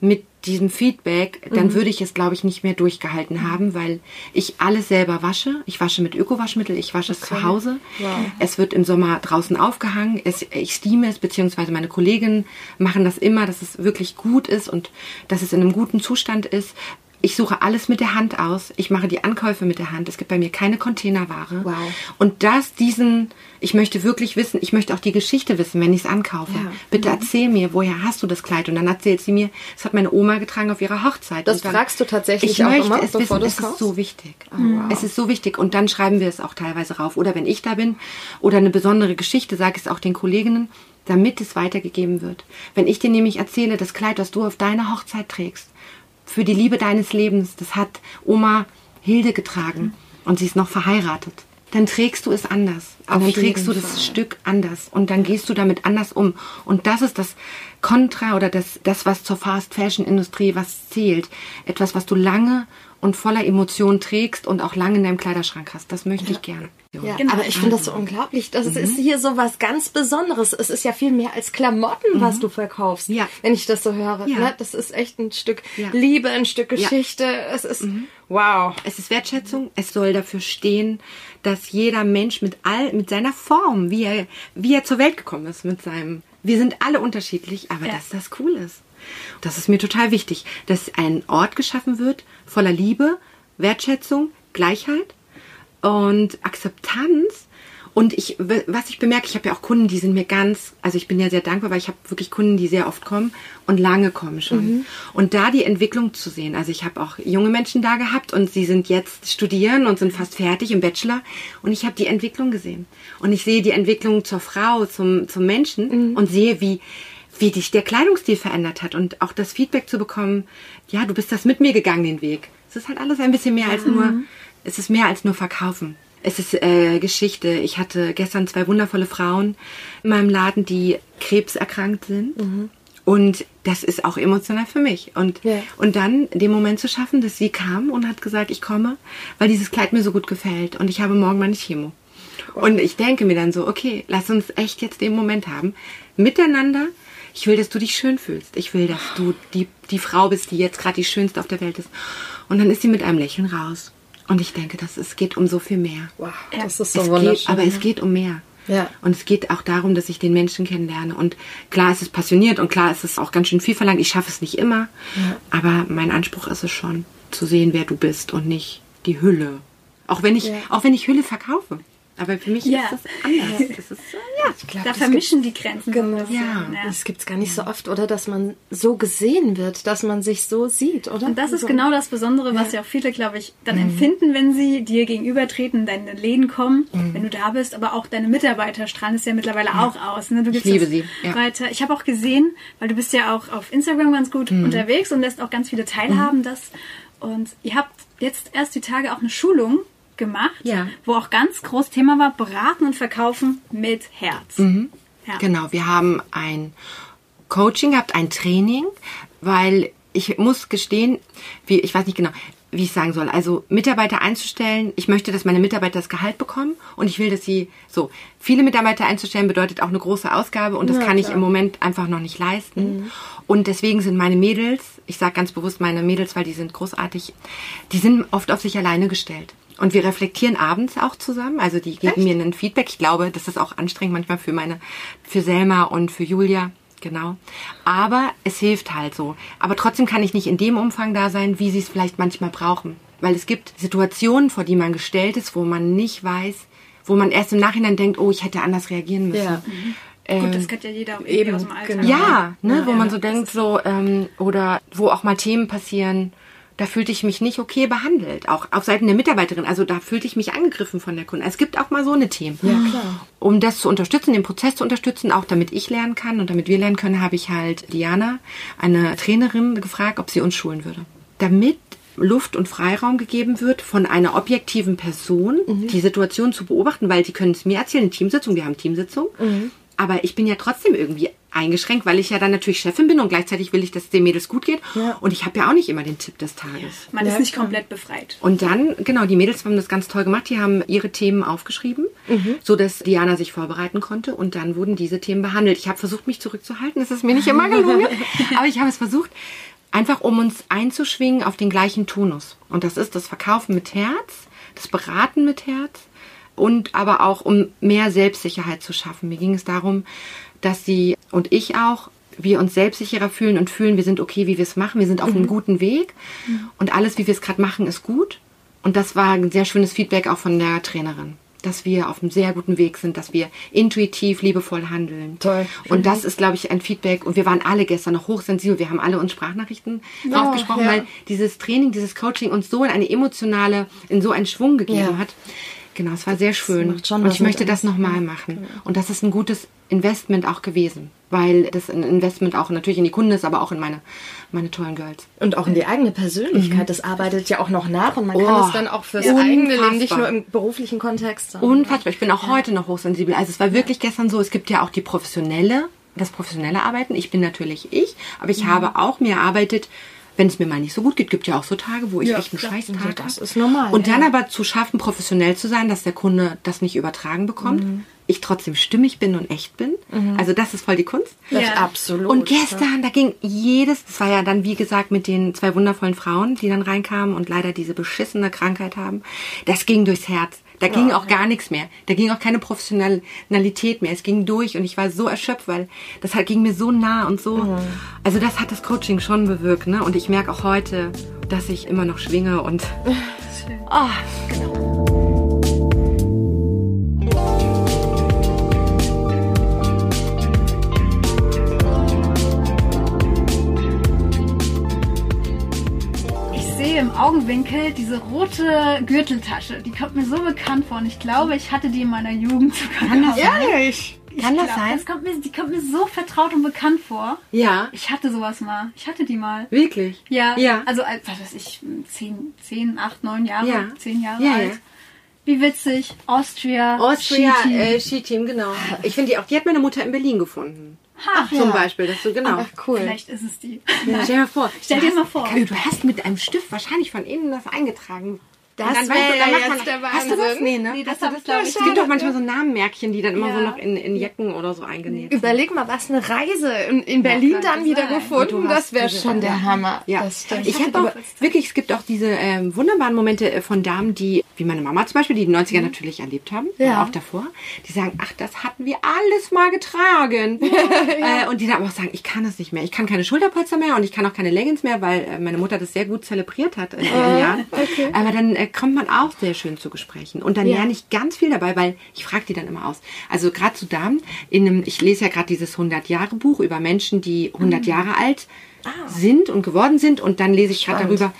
mit diesem Feedback, dann würde ich es, glaube ich, nicht mehr durchgehalten haben, weil ich alles selber wasche. Ich wasche mit Ökowaschmittel, ich wasche es zu Hause. Es wird im Sommer draußen aufgehangen. Es, ich steame es, beziehungsweise meine Kollegen machen das immer, dass es wirklich gut ist und dass es in einem guten Zustand ist. Ich suche alles mit der Hand aus. Ich mache die Ankäufe mit der Hand. Es gibt bei mir keine Containerware. Wow. Und das, diesen, ich möchte wirklich wissen, ich möchte auch die Geschichte wissen, wenn ich es ankaufe. Ja. Bitte erzähl mir, woher hast du das Kleid? Und dann erzählt sie mir, das hat meine Oma getragen auf ihrer Hochzeit. Das dann, fragst du tatsächlich ich auch möchte immer, es bevor wissen. es Es ist kaufst? so wichtig. wow. Es ist so wichtig. Und dann schreiben wir es auch teilweise rauf. Oder wenn ich da bin oder eine besondere Geschichte, sage ich es auch den Kolleginnen, damit es weitergegeben wird. Wenn ich dir nämlich erzähle, das Kleid, das du auf deiner Hochzeit trägst, für die Liebe deines Lebens, das hat Oma Hilde getragen und sie ist noch verheiratet. Dann trägst du es anders. Und dann Auf trägst du das Fall. Stück anders und dann gehst du damit anders um. Und das ist das Kontra oder das, das was zur Fast-Fashion-Industrie was zählt. Etwas, was du lange und voller Emotion trägst und auch lange in deinem Kleiderschrank hast. Das möchte ich Ja, Genau. aber ich finde das so unglaublich. Das Mhm. ist hier so was ganz Besonderes. Es ist ja viel mehr als Klamotten, was du verkaufst. Ja. Wenn ich das so höre. Ja. Ne? Das ist echt ein Stück Ja. Liebe, ein Stück. Mhm. Geschichte. Es ist wow. Es ist Wertschätzung. Es soll dafür stehen, dass jeder Mensch mit all, mit seiner Form, wie er, wie er zur Welt gekommen ist, mit seinem, wir sind alle unterschiedlich, aber dass das cool ist. Das ist mir total wichtig, dass ein Ort geschaffen wird voller Liebe, Wertschätzung, Gleichheit und Akzeptanz. Und ich, was ich bemerke, ich habe ja auch Kunden, die sind mir ganz, also ich bin ja sehr dankbar, weil ich habe wirklich Kunden, die sehr oft kommen und lange kommen schon. Und da die Entwicklung zu sehen, also ich habe auch junge Menschen da gehabt und sie sind jetzt studieren und sind fast fertig im Bachelor und ich habe die Entwicklung gesehen. Und ich sehe die Entwicklung zur Frau, zum, zum Menschen und sehe, wie, wie dich der Kleidungsstil verändert hat und auch das Feedback zu bekommen, ja, du bist das mit mir gegangen, den Weg. Es ist halt alles ein bisschen mehr als nur, es ist mehr als nur verkaufen. Es ist äh, Geschichte. Ich hatte gestern zwei wundervolle Frauen in meinem Laden, die krebserkrankt sind. Und das ist auch emotional für mich. Und, Ja. und dann den Moment zu schaffen, dass sie kam und hat gesagt, ich komme, weil dieses Kleid mir so gut gefällt und ich habe morgen meine Chemo. Und ich denke mir dann so, okay, lass uns echt jetzt den Moment haben. Miteinander. Ich will, dass du dich schön fühlst. Ich will, dass du die, die Frau bist, die jetzt gerade die schönste auf der Welt ist. Und dann ist sie mit einem Lächeln raus. Und ich denke, das, es geht um so viel mehr. Wow, Ja. das ist so es wunderschön. geht, aber es geht um mehr. Ja. Und es geht auch darum, dass ich den Menschen kennenlerne. Und klar ist es passioniert und klar ist es auch ganz schön viel verlangt. Ich schaffe es nicht immer. Aber mein Anspruch ist es schon, zu sehen, wer du bist und nicht die Hülle. Auch wenn ich, Ja. auch wenn ich Hülle verkaufe. Aber für mich Ja. ist das anders. Das ist, ja. Ich glaub, Da das vermischen die Grenzen. Genau. Ja. ja. Das gibt's gar nicht so oft, oder? Dass man so gesehen wird, dass man sich so sieht, oder? Und das ist so. genau das Besondere, was ja auch viele, glaube ich, dann empfinden, wenn sie dir gegenübertreten, in deine Läden kommen, wenn du da bist, aber auch deine Mitarbeiter strahlen es ja mittlerweile auch aus. Ne? Du gibst liebe sie, ja. weiter. Ich habe auch gesehen, weil du bist ja auch auf Instagram ganz gut unterwegs und lässt auch ganz viele teilhaben, das. Und ihr habt jetzt erst die Tage auch eine Schulung gemacht, Ja. wo auch ganz groß Thema war, beraten und verkaufen mit Herz. Ja. Genau, wir haben ein Coaching gehabt, ein Training, weil ich muss gestehen, wie, ich weiß nicht genau, wie ich sagen soll. Also Mitarbeiter einzustellen, ich möchte, dass meine Mitarbeiter das Gehalt bekommen und ich will, dass sie so viele Mitarbeiter einzustellen bedeutet auch eine große Ausgabe und das kann ich im Moment einfach noch nicht leisten. Und deswegen sind meine Mädels, ich sage ganz bewusst meine Mädels, weil die sind großartig, die sind oft auf sich alleine gestellt. Und wir reflektieren abends auch zusammen. Also die geben mir ein Feedback. Ich glaube, das ist auch anstrengend manchmal für meine, für Selma und für Julia. Genau. Aber es hilft halt so. Aber trotzdem kann ich nicht in dem Umfang da sein, wie sie es vielleicht manchmal brauchen. Weil es gibt Situationen, vor die man gestellt ist, wo man nicht weiß, wo man erst im Nachhinein denkt, oh, ich hätte anders reagieren müssen. Ja. Gut, das kennt ja jeder eben, aus dem Alltag. genau. Ja, ne, wo Ja. man so denkt, so, ähm, oder wo auch mal Themen passieren, da fühlte ich mich nicht okay behandelt. Auch auf Seiten der Mitarbeiterin. Also da fühlte ich mich angegriffen von der Kundin. Es gibt auch mal so eine Themen. Ja, klar. Um das zu unterstützen, den Prozess zu unterstützen, auch damit ich lernen kann und damit wir lernen können, habe ich halt Diana, eine Trainerin, gefragt, ob sie uns schulen würde. Damit Luft und Freiraum gegeben wird, von einer objektiven Person die Situation zu beobachten, weil sie können es mir erzählen, Teamsitzung, wir haben Teamsitzung, aber ich bin ja trotzdem irgendwie eingeschränkt, weil ich ja dann natürlich Chefin bin und gleichzeitig will ich, dass es den Mädels gut geht Ja. und ich habe ja auch nicht immer den Tipp des Tages. Man Ja, ist nicht komplett befreit. Und dann, genau, die Mädels haben das ganz toll gemacht. Die haben ihre Themen aufgeschrieben, so dass Diana sich vorbereiten konnte. Und dann wurden diese Themen behandelt. Ich habe versucht, mich zurückzuhalten. Das ist mir nicht immer gelungen. aber ich habe es versucht, einfach um uns einzuschwingen auf den gleichen Tonus. Und das ist das Verkaufen mit Herz, das Beraten mit Herz und aber auch um mehr Selbstsicherheit zu schaffen. Mir ging es darum, dass sie und ich auch wir uns selbstsicherer fühlen und fühlen, wir sind okay, wie wir es machen, wir sind auf einem guten Weg und alles, wie wir es gerade machen, ist gut. Und das war ein sehr schönes Feedback auch von der Trainerin, dass wir auf einem sehr guten Weg sind, dass wir intuitiv, liebevoll handeln. Toll. Und das ist, glaube ich, ein Feedback. Und wir waren alle gestern noch hochsensibel. Wir haben alle uns Sprachnachrichten drauf gesprochen, ja. weil dieses Training, dieses Coaching uns so in eine emotionale, in so einen Schwung gegeben Ja. hat. Genau, es war sehr schön. und ich möchte das nochmal machen. Und das ist ein gutes Investment auch gewesen. Weil das ein Investment auch natürlich in die Kunden ist, aber auch in meine, meine tollen Girls. Und auch in die eigene Persönlichkeit. Das arbeitet ja auch noch nach und man kann Mhm. Oh, es dann auch fürs ja. eigene Leben, nicht nur im beruflichen Kontext. sondern- Unfassbar. Ich bin auch heute noch hochsensibel. Also es war wirklich gestern so, es gibt ja auch die professionelle, das professionelle Arbeiten. Ich bin natürlich ich, aber Mhm. ich habe auch mir erarbeitet, wenn es mir mal nicht so gut geht, gibt ja auch so Tage, wo ich Ja, echt einen klar. Scheißtag Das habe. ist normal, Und dann ja. aber zu schaffen, professionell zu sein, dass der Kunde das nicht übertragen bekommt. Mhm. Ich trotzdem stimmig bin und echt bin. Also das ist voll die Kunst. Das Ja. absolut. Und gestern, da ging jedes, das war ja dann wie gesagt mit den zwei wundervollen Frauen, die dann reinkamen und leider diese beschissene Krankheit haben, das ging durchs Herz. Da ging auch gar nichts mehr. Da ging auch keine Professionalität mehr. Es ging durch und ich war so erschöpft, weil das halt ging mir so nah und so. Also das hat das Coaching schon bewirkt, ne? Und ich merke auch heute, dass ich immer noch schwinge und Ah, Ich Augenwinkel diese rote Gürteltasche. Die kommt mir so bekannt vor und ich glaube, ich hatte die in meiner Jugend sogar. Kann das. Ehrlich? Ich Kann das glaub, sein? Das kommt mir, die kommt mir so vertraut und bekannt vor. ja, Ich hatte sowas mal. Ich hatte die mal. wirklich. Ja, Ja. also als- was weiß ich, 10, 10 8, 9 Jahre, Ja. 10 Jahre Ja, alt. ja. Wie witzig. Austria. Austria Ski-Team. äh, Ski-Team, genau. Ich finde die auch, die hat meine Mutter in Berlin gefunden. Ach, Zum Beispiel, das so genau. Ach, cool. Vielleicht ist es die. Ja. Stell dir mal vor. Stell du dir hast- mal vor. Du hast mit einem Stift wahrscheinlich von innen das eingetragen. Das Und dann wär weißt du, dann jetzt der Hast du das? Wahnsinn. Nee, ne? Nee, das Hast du hab ich, Es gibt doch manchmal so Namenmärkchen, die dann immer so Ja. noch in, in Jacken oder so eingenäht sind. Überleg mal, was eine Reise in, in Berlin dann wieder sein. gefunden. Das wäre schon der. Hammer. Ja, Das stimmt. ich habe auch wirklich, es gibt auch diese ähm, wunderbaren Momente äh, von Damen, die, wie meine Mama zum Beispiel, die die 90er natürlich erlebt haben, Ja. auch davor, die sagen, ach, das hatten wir alles mal getragen. äh, und die dann aber auch sagen, ich kann es nicht mehr. Ich kann keine Schulterpolster mehr und ich kann auch keine Leggings mehr, weil äh, meine Mutter das sehr gut zelebriert hat in ihren Jahren. Aber dann äh, kommt man auch sehr schön zu Gesprächen. Und dann Ja. lerne ich ganz viel dabei, weil ich frage die dann immer aus. Also gerade zu Damen, in einem, ich lese ja gerade dieses 100-Jahre-Buch über Menschen, die 100 Jahre alt sind und geworden sind. Und dann lese ich gerade darüber,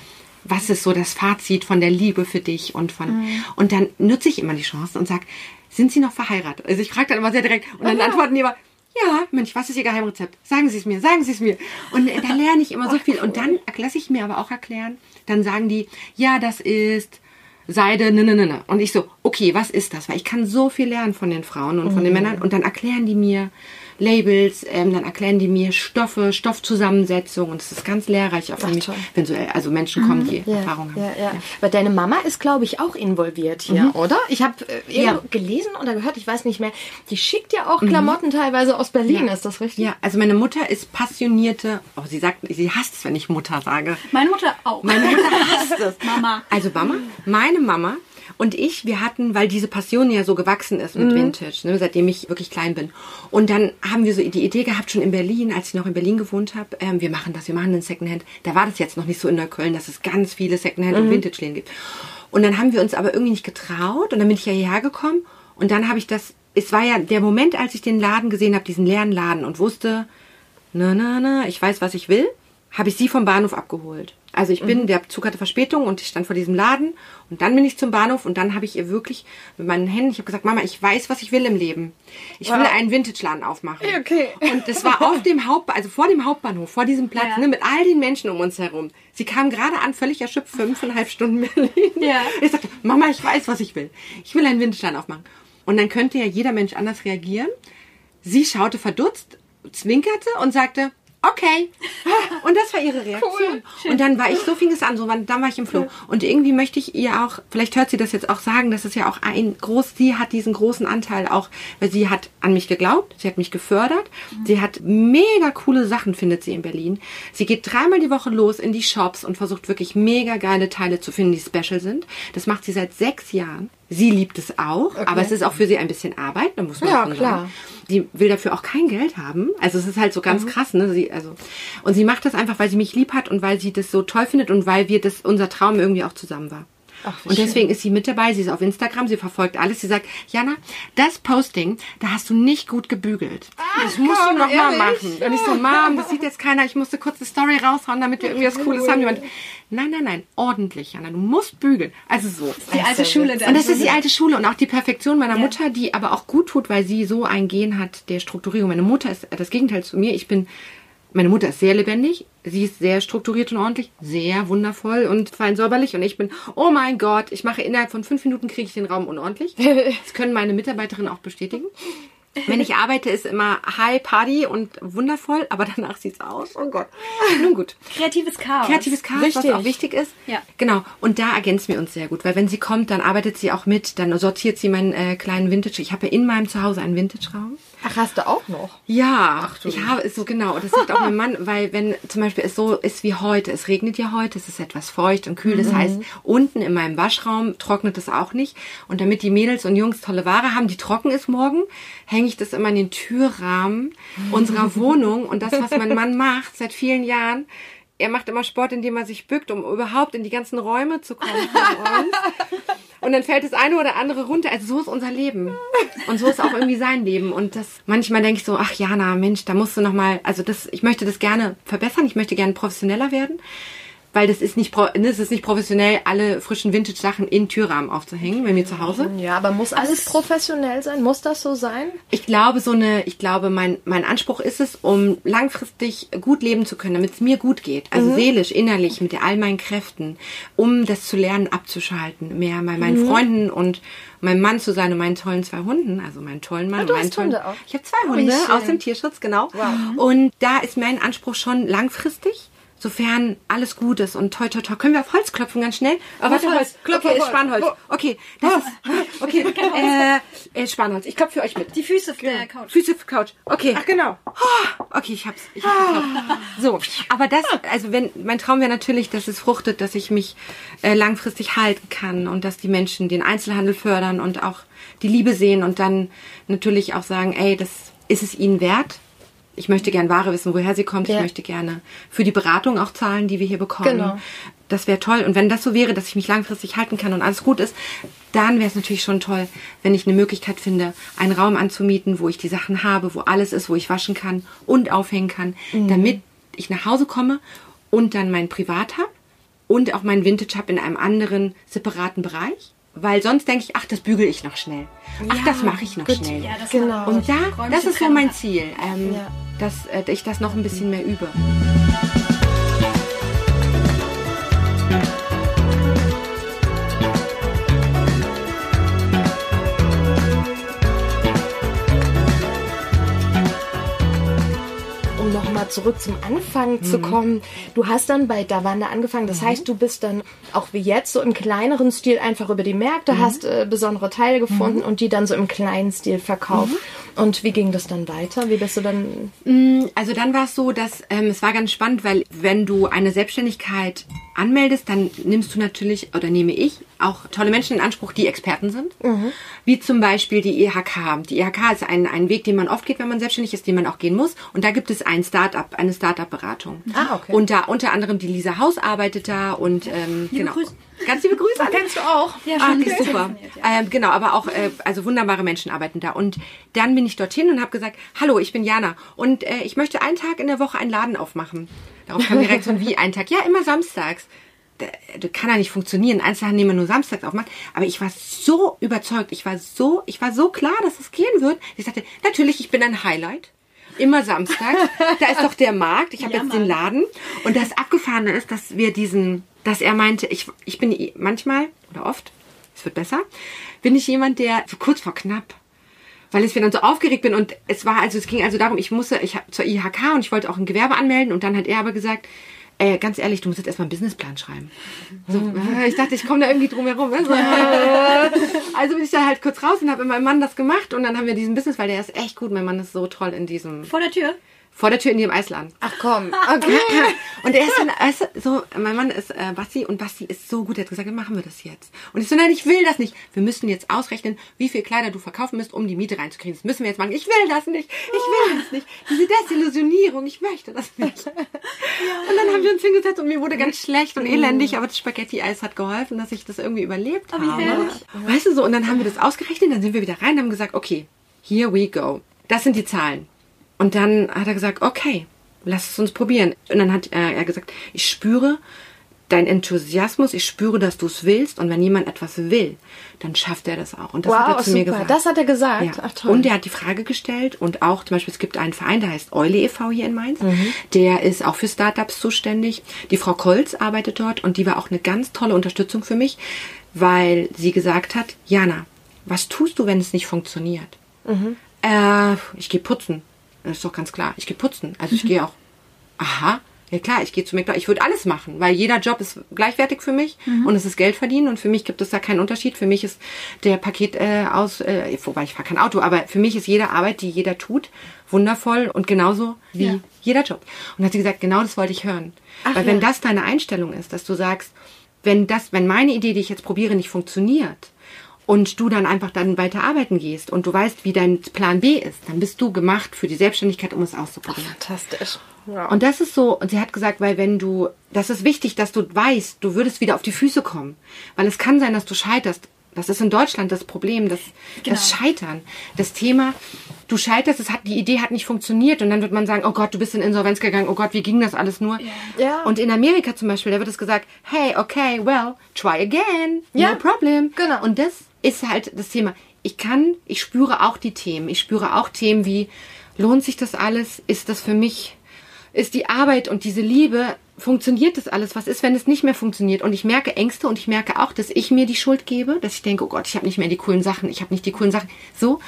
was ist so das Fazit von der Liebe für dich und von und dann nutze ich immer die Chance und sag, sind Sie noch verheiratet? Also ich frage dann immer sehr direkt und dann antworten die immer, ja, Mensch, was ist Ihr Geheimrezept? Sagen Sie es mir, sagen Sie es mir. Und äh, da lerne ich immer so viel. Und dann lasse ich mir aber auch erklären, dann sagen die, ja, das ist Seide, ne, ne, ne, ne. Und ich so, okay, was ist das? Weil ich kann so viel lernen von den Frauen und von den Männern. Und dann erklären die mir Labels, ähm, dann erklären die mir Stoffe, Stoffzusammensetzung. Und das ist ganz lehrreich auch für Ach, mich, toll. wenn so äh, also Menschen kommen, die Ja, Erfahrung haben. ja, ja. Aber deine Mama ist, glaube ich, auch involviert hier, oder? Ich habe äh, Ja. gelesen oder gehört, ich weiß nicht mehr. Die schickt ja auch Klamotten teilweise aus Berlin, ist das richtig? Ja, also meine Mutter ist passionierte, oh, sie sagt, sie hasst es, wenn ich Mutter sage. Meine Mutter auch. Meine Mutter hasst es. Mama. Also Mama, meine Mama und ich, wir hatten, weil diese Passion ja so gewachsen ist mit Vintage, ne, seitdem ich wirklich klein bin. Und dann haben wir so die Idee gehabt, schon in Berlin, als ich noch in Berlin gewohnt habe, ähm, wir machen das, wir machen einen Secondhand. Da war das jetzt noch nicht so in Neukölln, dass es ganz viele Secondhand- und Vintage-Läden gibt. Und dann haben wir uns aber irgendwie nicht getraut und dann bin ich ja hierher gekommen und dann habe ich das, es war ja der Moment, als ich den Laden gesehen habe, diesen leeren Laden und wusste, na, na, na, ich weiß, was ich will, habe ich sie vom Bahnhof abgeholt. Also ich bin, der Zug hatte Verspätung und ich stand vor diesem Laden und dann bin ich zum Bahnhof und dann habe ich ihr wirklich mit meinen Händen, ich habe gesagt, Mama, ich weiß, was ich will im Leben. Ich will Wow. einen Vintage-Laden aufmachen. Okay. Und das war auf dem Haupt, also vor dem Hauptbahnhof, vor diesem Platz, Ja. ne, mit all den Menschen um uns herum. Sie kam gerade an, völlig erschöpft, fünfeinhalb Stunden Berlin. Ja. Ich sagte, Mama, ich weiß, was ich will. Ich will einen Vintage-Laden aufmachen. Und dann könnte ja jeder Mensch anders reagieren. Sie schaute verdutzt, zwinkerte und sagte, okay. Und das war ihre Reaktion. Und dann war ich, so fing es an, so, dann war ich im Flow. Und irgendwie möchte ich ihr auch, vielleicht hört sie das jetzt auch sagen, das ist ja auch ein groß, sie hat diesen großen Anteil auch, weil sie hat an mich geglaubt, sie hat mich gefördert, sie hat mega coole Sachen, findet sie in Berlin. Sie geht dreimal die Woche los in die Shops und versucht wirklich mega geile Teile zu finden, die special sind. Das macht sie seit sechs Jahren. Sie liebt es auch, aber es ist auch für sie ein bisschen Arbeit, da muss man Ja, schon klar. sagen. Sie will dafür auch kein Geld haben. Also es ist halt so ganz Mhm. krass, ne? Sie, also, und sie macht das einfach, weil sie mich lieb hat und weil sie das so toll findet und weil wir das, unser Traum irgendwie auch zusammen war. Ach, und schön. deswegen ist sie mit dabei. Sie ist auf Instagram, sie verfolgt alles. Sie sagt, Jana, das Posting, da hast du nicht gut gebügelt. das musst du komm, noch mal ehrlich? machen. Und ich so, Mom, das sieht jetzt keiner. Ich musste kurz eine Story raushauen, damit wir irgendwie was Cooles haben. Jemand, nein, nein, nein, ordentlich, Jana. Du musst bügeln. Also so. Die alte Schule. Und das ist die alte Schule und auch die Perfektion meiner Ja. Mutter, die aber auch gut tut, weil sie so ein Gen hat der Strukturierung. Meine Mutter ist das Gegenteil zu mir. Ich bin, meine Mutter ist sehr lebendig. Sie ist sehr strukturiert und ordentlich, sehr wundervoll und fein säuberlich. Und ich bin, oh mein Gott, ich mache innerhalb von fünf Minuten kriege ich den Raum unordentlich. Das können meine Mitarbeiterinnen auch bestätigen. Wenn ich arbeite, ist immer High Party und wundervoll, aber danach sieht's aus. Oh Gott. Nun gut. Kreatives Chaos. Kreatives Chaos, Richtig. was auch wichtig ist. Ja. Genau. Und da ergänzen wir uns sehr gut, weil wenn sie kommt, dann arbeitet sie auch mit, dann sortiert sie meinen äh, kleinen Vintage. Ich habe ja in meinem Zuhause einen Vintage-Raum. Ach, hast du auch noch? Ja, ich habe es so genau. Und das sagt auch mein Mann, weil wenn zum Beispiel es so ist wie heute, es regnet ja heute, es ist etwas feucht und kühl. Das heißt, unten in meinem Waschraum trocknet es auch nicht. Und damit die Mädels und Jungs tolle Ware haben, die trocken ist morgen, hänge ich das immer in den Türrahmen unserer Wohnung. Und das, was mein Mann macht seit vielen Jahren, er macht immer Sport, indem er sich bückt, um überhaupt in die ganzen Räume zu kommen von uns. Und dann fällt das eine oder andere runter. Also so ist unser Leben. Und so ist auch irgendwie sein Leben. Und das manchmal denke ich so, ach Jana, Mensch, da musst du noch mal, also das, ich möchte das gerne verbessern. Ich möchte gerne professioneller werden. Weil das ist nicht, ne, es ist nicht professionell, alle frischen Vintage-Sachen in Türrahmen aufzuhängen, bei mir zu Hause. Ja, aber muss alles professionell sein? Muss das so sein? Ich glaube, so eine, ich glaube, mein, mein Anspruch ist es, um langfristig gut leben zu können, damit es mir gut geht. Also seelisch, innerlich, mit all meinen Kräften, um das zu lernen, abzuschalten. Mehr bei meinen Freunden und meinem Mann zu sein und meinen tollen zwei Hunden, also meinen tollen Mann du und meinen tollen. Hunde auch? Ich habe zwei Oh, Hunde schön. aus dem Tierschutz, genau. Und da ist mein Anspruch schon langfristig. Sofern alles gut ist und toi toi toi. Können wir auf Holz klopfen ganz schnell? Oh, warte, Holz. Klopf okay, auf ist Holz. Spanholz. Oh. Okay, das ist, okay, äh, äh, Spanholz. Ich klopfe für euch mit. Die Füße auf der Couch. Füße auf Couch. Okay. Ach, genau. Oh, okay, ich hab's. Ich hab's geklopft. So, aber das, also wenn mein Traum wäre natürlich, dass es fruchtet, dass ich mich äh, langfristig halten kann und dass die Menschen den Einzelhandel fördern und auch die Liebe sehen und dann natürlich auch sagen, ey, das ist es ihnen wert. Ich möchte gern Ware wissen, woher sie kommt. Ja. Ich möchte gerne für die Beratung auch zahlen, die wir hier bekommen. Genau. Das wäre toll. Und wenn das so wäre, dass ich mich langfristig halten kann und alles gut ist, dann wäre es natürlich schon toll, wenn ich eine Möglichkeit finde, einen Raum anzumieten, wo ich die Sachen habe, wo alles ist, wo ich waschen kann und aufhängen kann, Mhm. damit ich nach Hause komme und dann mein Privat habe und auch mein Vintage habe in einem anderen separaten Bereich. Weil sonst denke ich, ach, das bügel ich noch schnell. Ach, das mache ich noch schnell. Ja, das Genau. Und da, das ist so mein. Ziel, ähm, Ja. Dass äh, ich das noch ein bisschen mehr übe. Nochmal zurück zum Anfang Mhm. zu kommen. Du hast dann bei Davanda angefangen. Das heißt, du bist dann auch wie jetzt so im kleineren Stil einfach über die Märkte, Mhm. hast äh, besondere Teile gefunden und die dann so im kleinen Stil verkauft. Mhm. Und wie ging das dann weiter? Wie bist du dann Also dann war es so, dass ähm, es war ganz spannend, weil wenn du eine Selbstständigkeit anmeldest, dann nimmst du natürlich oder nehme ich auch tolle Menschen in Anspruch, die Experten sind, wie zum Beispiel die IHK. Die IHK ist ein, ein Weg, den man oft geht, wenn man selbstständig ist, den man auch gehen muss. Und da gibt es ein Startup, eine Startup-Beratung. Ah, okay. Und da unter anderem die Lisa Haus arbeitet da und ähm, genau. Grüße. Ganz liebe Grüße. Kennst du auch? Ja, Ah, okay, super. ja. Ähm, genau, aber auch äh, also wunderbare Menschen arbeiten da. Und dann bin ich dorthin und habe gesagt, hallo, ich bin Jana und äh, ich möchte einen Tag in der Woche einen Laden aufmachen. Darauf kam direkt so ein wie ein Tag. Ja, immer samstags. Da- Das kann ja nicht funktionieren. Einzelhandel nur samstags aufmachen. Aber ich war so überzeugt. Ich war so, ich war so klar, dass es gehen wird. Ich sagte, natürlich, ich bin ein Highlight. Immer samstags. Da ist doch der Markt. Ich habe Ja, jetzt den Mann. Laden. Und das Abgefahrene ist, dass wir diesen, dass er meinte, ich, ich bin manchmal oder oft, es wird besser, bin ich jemand, der so kurz vor knapp, weil ich dann so aufgeregt bin und es war also, es ging also darum, ich musste, ich zur IHK und ich wollte auch ein Gewerbe anmelden und dann hat er aber gesagt, äh, ganz ehrlich, du musst jetzt erstmal einen Businessplan schreiben. So, äh, ich dachte, ich komme da irgendwie drum herum. Also, also bin ich da halt kurz raus und habe mit meinem Mann das gemacht und dann haben wir diesen Business, weil der ist echt gut. Mein Mann ist so toll in diesem Vor der Tür. Vor der Tür in dem Eisladen. Ach komm, okay. Und er ist dann, weißt du, so, mein Mann ist äh, Basti und Basti ist so gut, er hat gesagt, machen wir das jetzt. Und ich so, nein, ich will das nicht. Wir müssen jetzt ausrechnen, wie viel Kleider du verkaufen musst, um die Miete reinzukriegen. Das müssen wir jetzt machen. Ich will das nicht. Ich will das nicht. Diese Desillusionierung, ich möchte das nicht. Und dann haben wir uns hingesetzt und mir wurde ganz schlecht und elendig, aber das Spaghetti-Eis hat geholfen, dass ich das irgendwie überlebt Oh, habe. herrlich. Weißt du so, und dann haben wir das ausgerechnet, dann sind wir wieder rein und haben gesagt, okay, here we go. Das sind die Zahlen. Und dann hat er gesagt, okay, lass es uns probieren. Und dann hat er, gesagt, ich spüre deinen Enthusiasmus, ich spüre, dass du es willst. Und wenn jemand etwas will, dann schafft er das auch. Und das hat Wow, er zu mir super. gesagt. Das hat er gesagt. Ja. Ach toll. Und er hat die Frage gestellt und auch zum Beispiel, es gibt einen Verein, der heißt Eule e.V. hier in Mainz. Mhm. Der ist auch für Startups zuständig. Die Frau Kolz arbeitet dort und die war auch eine ganz tolle Unterstützung für mich, weil sie gesagt hat, Jana, was tust du, wenn es nicht funktioniert? Mhm. Äh, ich gehe putzen. Das ist doch ganz klar. Ich gehe putzen. Also ich gehe auch. Aha. Ja klar, ich gehe zu McDonald's. Ich würde alles machen, weil jeder Job ist gleichwertig für mich und es ist Geld verdienen und für mich gibt es da keinen Unterschied. Für mich ist der Paket äh, aus, äh, wobei ich fahre kein Auto, aber für mich ist jede Arbeit, die jeder tut, wundervoll und genauso wie Ja. jeder Job. Und hat sie gesagt, genau das wollte ich hören. Ach weil wenn ja. das deine Einstellung ist, dass du sagst, wenn das, wenn meine Idee, die ich jetzt probiere, nicht funktioniert, und du dann einfach dann weiter arbeiten gehst und du weißt, wie dein Plan B ist, dann bist du gemacht für die Selbstständigkeit, um es auszuprobieren. Fantastisch. Ja. Und das ist so, und sie hat gesagt, weil wenn du, das ist wichtig, dass du weißt, du würdest wieder auf die Füße kommen. Weil es kann sein, dass du scheiterst. Das ist in Deutschland das Problem, das, das Scheitern. Das Thema, du scheiterst, es hat, die Idee hat nicht funktioniert und dann wird man sagen, oh Gott, du bist in Insolvenz gegangen, oh Gott, wie ging das alles nur? Ja. Und in Amerika zum Beispiel, da wird es gesagt, hey, okay, well, try again, Ja, no problem. genau. Und das ist halt das Thema. Ich kann, ich spüre auch die Themen. Ich spüre auch Themen wie, lohnt sich das alles? Ist das für mich, ist die Arbeit und diese Liebe, funktioniert das alles? Was ist, wenn es nicht mehr funktioniert? Und ich merke Ängste und ich merke auch, dass ich mir die Schuld gebe, dass ich denke, oh Gott, ich habe nicht mehr die coolen Sachen, ich habe nicht die coolen Sachen. So,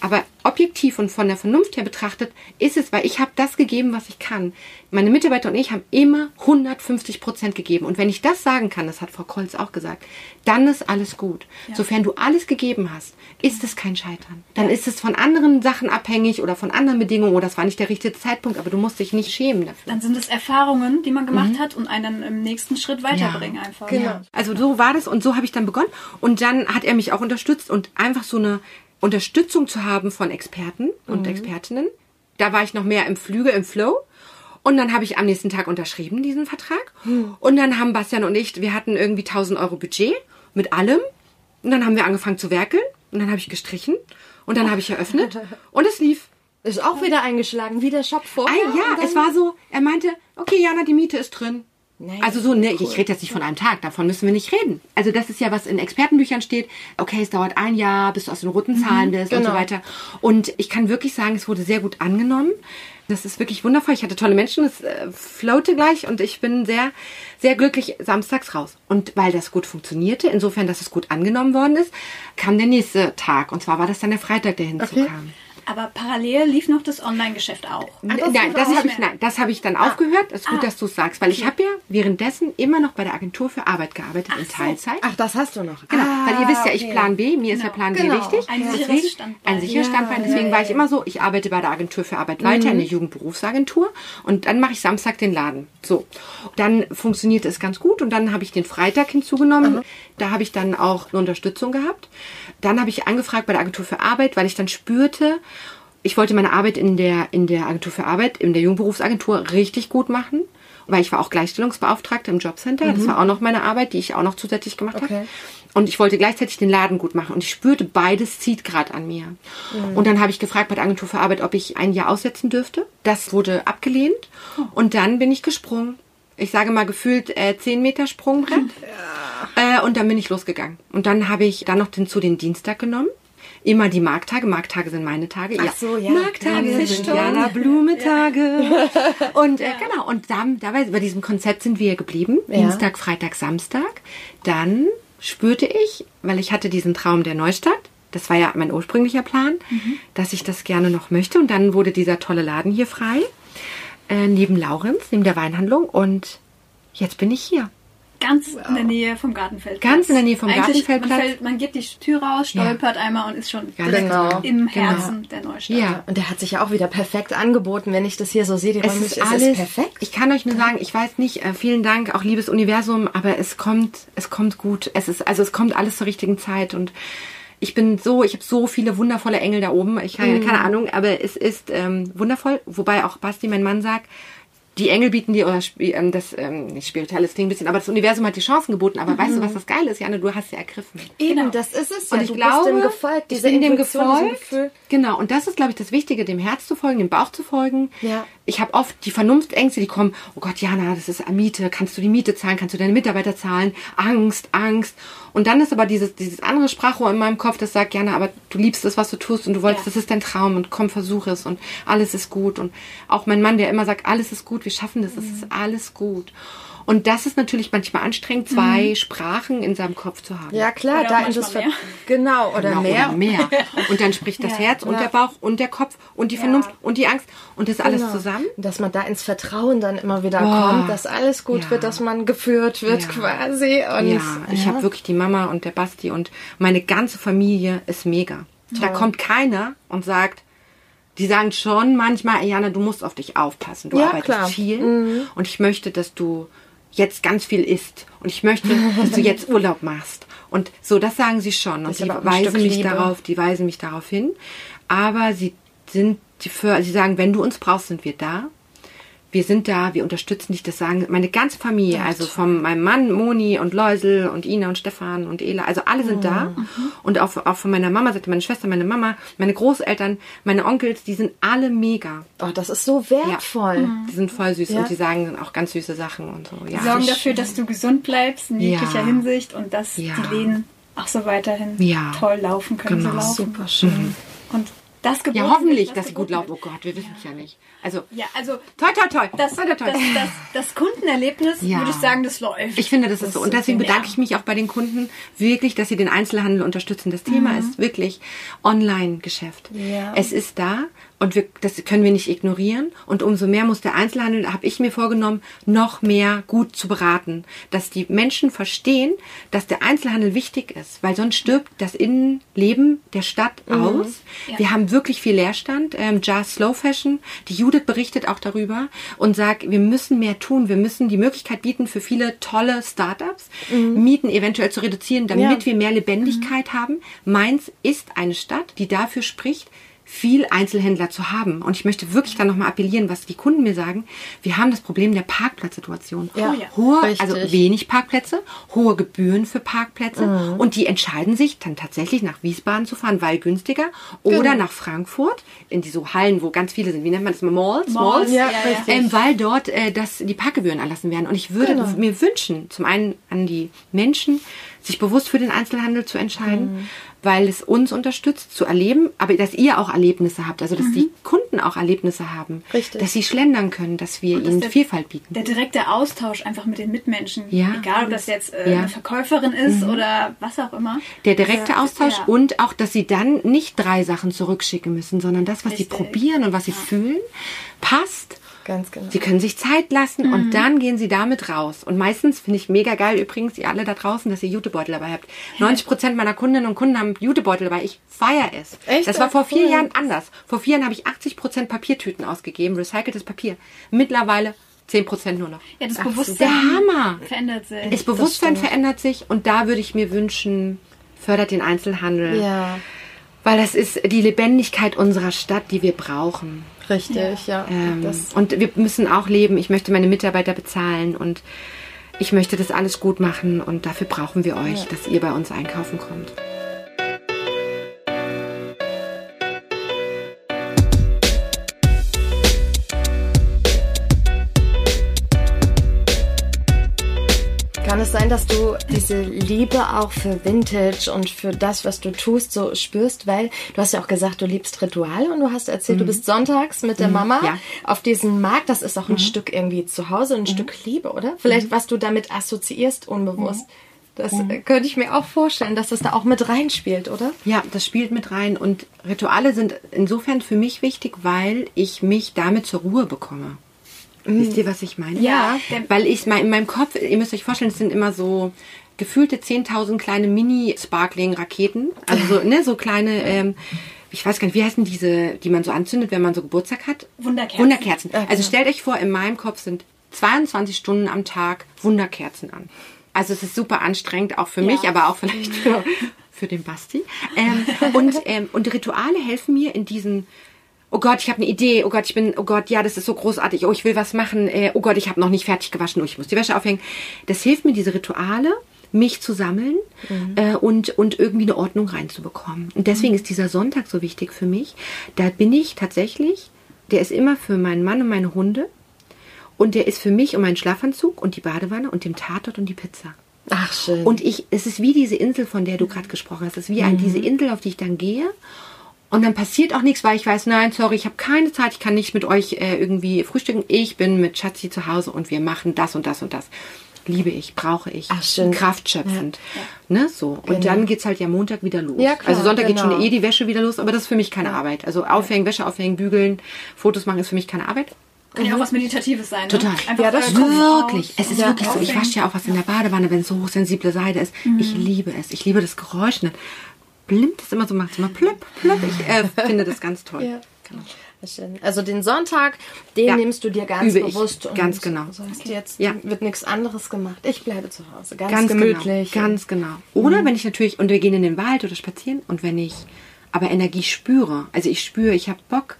aber objektiv und von der Vernunft her betrachtet ist es, weil ich habe das gegeben, was ich kann. Meine Mitarbeiter und ich haben immer 150 Prozent gegeben. Und wenn ich das sagen kann, das hat Frau Kolz auch gesagt, dann ist alles gut. Sofern du alles gegeben hast, ist es kein Scheitern. Dann ist es von anderen Sachen abhängig oder von anderen Bedingungen oder das war nicht der richtige Zeitpunkt, aber du musst dich nicht schämen dafür. Dann sind es Erfahrungen, die man gemacht hat und einen im nächsten Schritt weiterbringen einfach. Genau. Also so war das und so habe ich dann begonnen. Und dann hat er mich auch unterstützt und einfach so eine Unterstützung zu haben von Experten und Expertinnen. Da war ich noch mehr im Flüge, im Flow. Und dann habe ich am nächsten Tag unterschrieben, diesen Vertrag. Und dann haben Bastian und ich, wir hatten irgendwie 1000 Euro Budget mit allem. Und dann haben wir angefangen zu werkeln. Und dann habe ich gestrichen. Und dann habe ich eröffnet. Und es lief. Ist auch wieder eingeschlagen, wie der Shop vorher. Ah, ja, es war so, er meinte, okay, Jana, die Miete ist drin. Nice. Also so, ne, ich rede jetzt nicht von einem Tag, davon müssen wir nicht reden. Also das ist ja, was in Expertenbüchern steht. Okay, es dauert ein Jahr, bis du aus den roten Zahlen bist und so genau. weiter. Und ich kann wirklich sagen, es wurde sehr gut angenommen. Das ist wirklich wundervoll. Ich hatte tolle Menschen, es äh, floate gleich und ich bin sehr, sehr glücklich samstags raus. Und weil das gut funktionierte, insofern, dass es gut angenommen worden ist, kam der nächste Tag. Und zwar war das dann der Freitag, der hinzukam. Aber parallel lief noch das Online-Geschäft auch. Nein, das habe ich, nein, das habe ich dann aufgehört. Das ist gut, Ah. dass du es sagst, weil ich habe ja währenddessen immer noch bei der Agentur für Arbeit gearbeitet in so. Teilzeit. Ach, das hast du noch. Genau, ah, weil ihr wisst ja, ich okay. Plan B, mir ist ja Plan B Genau. wichtig. Ein sicheres Standbein. Ein sicheres Ja, Standbein. Deswegen ja, war ja, ich immer so, ich arbeite bei der Agentur für Arbeit weiter in der Jugendberufsagentur und dann mache ich Samstag den Laden. So, dann funktionierte es ganz gut und dann habe ich den Freitag hinzugenommen. Da habe ich dann auch eine Unterstützung gehabt. Dann habe ich angefragt bei der Agentur für Arbeit, weil ich dann spürte, ich wollte meine Arbeit in der, in der Agentur für Arbeit, in der Jugendberufsagentur richtig gut machen, weil ich war auch Gleichstellungsbeauftragte im Jobcenter. Das war auch noch meine Arbeit, die ich auch noch zusätzlich gemacht habe. Okay. Und ich wollte gleichzeitig den Laden gut machen. Und ich spürte, beides zieht gerade an mir. Und dann habe ich gefragt bei der Agentur für Arbeit, ob ich ein Jahr aussetzen dürfte. Das wurde abgelehnt. Und dann bin ich gesprungen. Ich sage mal gefühlt äh, 10 Meter Sprungbrett. Äh, und dann bin ich losgegangen. Und dann habe ich dann noch hinzu den Dienstag genommen. Immer die Markttage. Markttage sind meine Tage. Ach so, ja. Markttage Ja, sind. Jana Blume-Tage. Und äh, genau, und dann, dabei, bei diesem Konzept sind wir geblieben. Ja. Dienstag, Freitag, Samstag. Dann spürte ich, weil ich hatte diesen Traum der Neustadt, das war ja mein ursprünglicher Plan, dass ich das gerne noch möchte. Und dann wurde dieser tolle Laden hier frei, äh, neben Laurenz, neben der Weinhandlung. Und jetzt bin ich hier. Ganz in der Nähe vom Gartenfeld. Ganz in der Nähe vom Eigentlich, Gartenfeldplatz? Man, fällt, man geht die Tür raus, stolpert einmal und ist schon Ganz direkt genau. im Genau. Herzen der Neustadt. Ja. Und der hat sich ja auch wieder perfekt angeboten, wenn ich das hier so sehe. Die Es Räume ist alles perfekt. Ich kann euch nur sagen, ich weiß nicht, äh, vielen Dank, auch liebes Universum, aber es kommt, es kommt gut. Es ist, also es kommt alles zur richtigen Zeit und ich bin so, ich habe so viele wundervolle Engel da oben. Ich habe keine Ahnung, aber es ist ähm, wundervoll. Wobei auch Basti, mein Mann, sagt, die Engel bieten dir, oder ähm, das, ähm, nicht spirituelles klingt ein bisschen, aber das Universum hat die Chancen geboten. Aber weißt du, was das Geile ist, Janne? Du hast sie ergriffen. Eben, Genau. das ist es Und ja. ich du glaube, bist dem gefolgt, ich diese bin dem gefolgt. Gefühl. Genau, und das ist, glaube ich, das Wichtige, dem Herz zu folgen, dem Bauch zu folgen. Ja. Ich habe oft die Vernunftängste, die kommen, oh Gott, Jana, das ist Miete, kannst du die Miete zahlen, kannst du deine Mitarbeiter zahlen? Angst, Angst. Und dann ist aber dieses, dieses andere Sprachrohr in meinem Kopf, das sagt, Jana, aber du liebst das, was du tust und du wolltest, Ja. das ist dein Traum und komm, versuch es und alles ist gut. Und auch mein Mann, der immer sagt, alles ist gut, wir schaffen das, es ist alles gut. Und das ist natürlich manchmal anstrengend, zwei Sprachen in seinem Kopf zu haben. Ja, klar, Oder da auch in das manchmal Ver- mehr. Genau, oder Genau, mehr. Oder mehr. Und dann spricht das Ja. Herz und Ja. der Bauch und der Kopf und die Vernunft und die Angst und das alles Genau. zusammen. Dass man da ins Vertrauen dann immer wieder Boah. kommt, dass alles gut Ja. wird, dass man geführt wird Ja. quasi. Und ja, ich habe wirklich die Mama und der Basti und meine ganze Familie ist mega. Da kommt keiner und sagt, die sagen schon manchmal, "Ey, Jana, du musst auf dich aufpassen. Du Ja, arbeitest klar. Mhm. viel und ich möchte, dass du jetzt ganz viel isst und ich möchte, dass du jetzt Urlaub machst. Und so, das sagen sie schon. Und ein weisen mich Liebe. darauf, die weisen mich darauf hin. Aber sie sind die für, sie sagen, wenn du uns brauchst, sind wir da. Wir sind da, wir unterstützen dich. Das sagen meine ganze Familie, also von meinem Mann Moni und Läusel und Ina und Stefan und Ela, also alle sind da. Mhm. Und auch, auch von meiner Mama, Seite, meine Schwester, meine Mama, meine Großeltern, meine Onkels, die sind alle mega. oh, das ist so wertvoll. Die sind voll süß Ja. und die sagen auch ganz süße Sachen und so. Ja. Die sorgen dafür, dass du gesund bleibst in jeglicher Ja. Hinsicht und dass Ja. die Läden auch so weiterhin Ja. toll laufen können. Genau. So laufen. Super schön. Und das geboten ja, hoffentlich, was dass sie gut laufen. Oh Gott, wir wissen es ja nicht. Also. Ja, also toi, toi, toi. das, toi, toi, toi. das, das, das Kundenerlebnis, Ja. würde ich sagen, das läuft. Ich finde, das ist so. Und deswegen bedanke ich mich auch bei den Kunden wirklich, dass sie den Einzelhandel unterstützen. Das Thema ist wirklich Online-Geschäft. Ja. Es ist da und wir, das können wir nicht ignorieren. Und umso mehr muss der Einzelhandel, habe ich mir vorgenommen, noch mehr gut zu beraten. Dass die Menschen verstehen, dass der Einzelhandel wichtig ist, weil sonst stirbt das Innenleben der Stadt aus. Ja. Wir haben wirklich viel Leerstand. Ähm, Just Slow Fashion, die Judith berichtet auch darüber und sagt, wir müssen mehr tun. Wir müssen die Möglichkeit bieten für viele tolle Startups, Mieten eventuell zu reduzieren, damit Ja. wir mehr Lebendigkeit haben. Mainz ist eine Stadt, die dafür spricht, viel Einzelhändler zu haben. Und ich möchte wirklich dann nochmal appellieren, was die Kunden mir sagen. Wir haben das Problem der Parkplatzsituation. Ja, Oh. Hohe, richtig. also wenig Parkplätze, hohe Gebühren für Parkplätze Mhm. und die entscheiden sich dann tatsächlich nach Wiesbaden zu fahren, weil günstiger oder Genau. nach Frankfurt in die so Hallen, wo ganz viele sind. Wie nennt man das? Malls? Malls, ja, ja. Ähm, weil dort äh, das, die Parkgebühren erlassen werden. Und ich würde Genau. mir wünschen, zum einen an die Menschen, sich bewusst für den Einzelhandel zu entscheiden, Mhm. Weil es uns unterstützt zu erleben, aber dass ihr auch Erlebnisse habt, also dass die Kunden auch Erlebnisse haben, Mhm. Richtig. dass sie schlendern können, dass wir dass ihnen der- Vielfalt bieten. Der direkte Austausch einfach mit den Mitmenschen. Ja. Egal, ob das jetzt äh, Ja. Mhm. eine Verkäuferin ist oder was auch immer. Der direkte Ja, Austausch und auch, dass sie dann nicht drei Sachen zurückschicken müssen, sondern das, was sie Richtig. probieren und was sie fühlen, passt. Ganz genau. Sie können sich Zeit lassen Mhm. und dann gehen sie damit raus. Und meistens finde ich mega geil übrigens, ihr alle da draußen, dass ihr Jutebeutel dabei habt. 90 Prozent meiner Kundinnen und Kunden haben Jutebeutel dabei. Ich feiere es. Echt? Das war vor vier Cool. Jahren anders. Vor vier Jahren habe ich 80 Prozent Papiertüten ausgegeben, recyceltes Papier. Mittlerweile 10 Prozent nur noch. Ja, das Ach, Bewusstsein Der Hammer! verändert sich. Das Bewusstsein stimmt. verändert sich und da würde ich mir wünschen, fördert den Einzelhandel. Ja, Weil das ist die Lebendigkeit unserer Stadt, die wir brauchen. Richtig, ja. Ähm, und wir müssen auch leben. Ich möchte meine Mitarbeiter bezahlen und ich möchte das alles gut machen und dafür brauchen wir euch, dass ihr bei uns einkaufen kommt. Sein, dass du diese Liebe auch für Vintage und für das, was du tust, so spürst? Weil du hast ja auch gesagt, du liebst Rituale und du hast erzählt, du bist sonntags mit der Mama ja. auf diesem Markt. Das ist auch ein Stück irgendwie zu Hause, ein Stück Liebe, oder? Vielleicht, was du damit assoziierst, unbewusst. Das äh, könnte ich mir auch vorstellen, dass das da auch mit reinspielt, oder? Ja, das spielt mit rein und Rituale sind insofern für mich wichtig, weil ich mich damit zur Ruhe bekomme. Wisst ihr, was ich meine? Ja. Weil ich mein- in meinem Kopf, ihr müsst euch vorstellen, es sind immer so gefühlte 10.000 kleine Mini-Sparkling-Raketen. Also so, ne, so kleine, ähm, ich weiß gar nicht, wie heißen diese, die man so anzündet, wenn man so Geburtstag hat? Wunderkerzen. Wunderkerzen. Also stellt euch vor, in meinem Kopf sind 22 Stunden am Tag Wunderkerzen an. Also es ist super anstrengend, auch für mich, aber auch vielleicht für, für den Basti. Ähm, und, ähm, und Rituale helfen mir in diesen Oh Gott, ich habe eine Idee. Oh Gott, ich bin. Oh Gott, ja, das ist so großartig. Oh, ich will was machen. Äh, oh Gott, ich habe noch nicht fertig gewaschen. Oh, ich muss die Wäsche aufhängen. Das hilft mir, diese Rituale, mich zu sammeln äh, und und irgendwie eine Ordnung reinzubekommen. Und deswegen ist dieser Sonntag so wichtig für mich. Da bin ich tatsächlich. Der ist immer für meinen Mann und meine Hunde. Und der ist für mich und meinen Schlafanzug und die Badewanne und den Tatort und die Pizza. Ach, schön. Und ich, es ist wie diese Insel, von der du gerade gesprochen hast. Es ist wie ein, diese Insel, auf die ich dann gehe. Und dann passiert auch nichts, weil ich weiß, nein, sorry, ich habe keine Zeit, ich kann nicht mit euch äh, irgendwie frühstücken. Ich bin mit Schatzi zu Hause und wir machen das und das und das. Liebe ich, brauche ich. Ach, schön. Kraftschöpfend. Ne, so. Und dann geht's halt ja Montag wieder los. Ja, klar, also Sonntag geht genau. schon eh die Wäsche wieder los, aber das ist für mich keine Arbeit. Also aufhängen, Wäsche aufhängen, bügeln, Fotos machen ist für mich keine Arbeit. Kann ja auch was Meditatives sein. Ne? Total. Einfach Ja, das äh, Wirklich. Es ist und wirklich so. Ich wasche ja auch was in der Badewanne, wenn es so hochsensible Seide ist. Ich liebe es. Ich liebe das Geräusch. Blimmt es immer so, macht es immer plöpp, plöpp. Ich äh, finde das ganz toll. Ja. Schön. Also den Sonntag, den Ja. nimmst du dir ganz Übe bewusst. Ganz genau. Sonst jetzt Ja. wird nichts anderes gemacht. Ich bleibe zu Hause. Ganz, Ganz gemütlich. Genau, ganz genau. Oder wenn ich natürlich, und wir gehen in den Wald oder spazieren, und wenn ich aber Energie spüre, also ich spüre, ich habe Bock,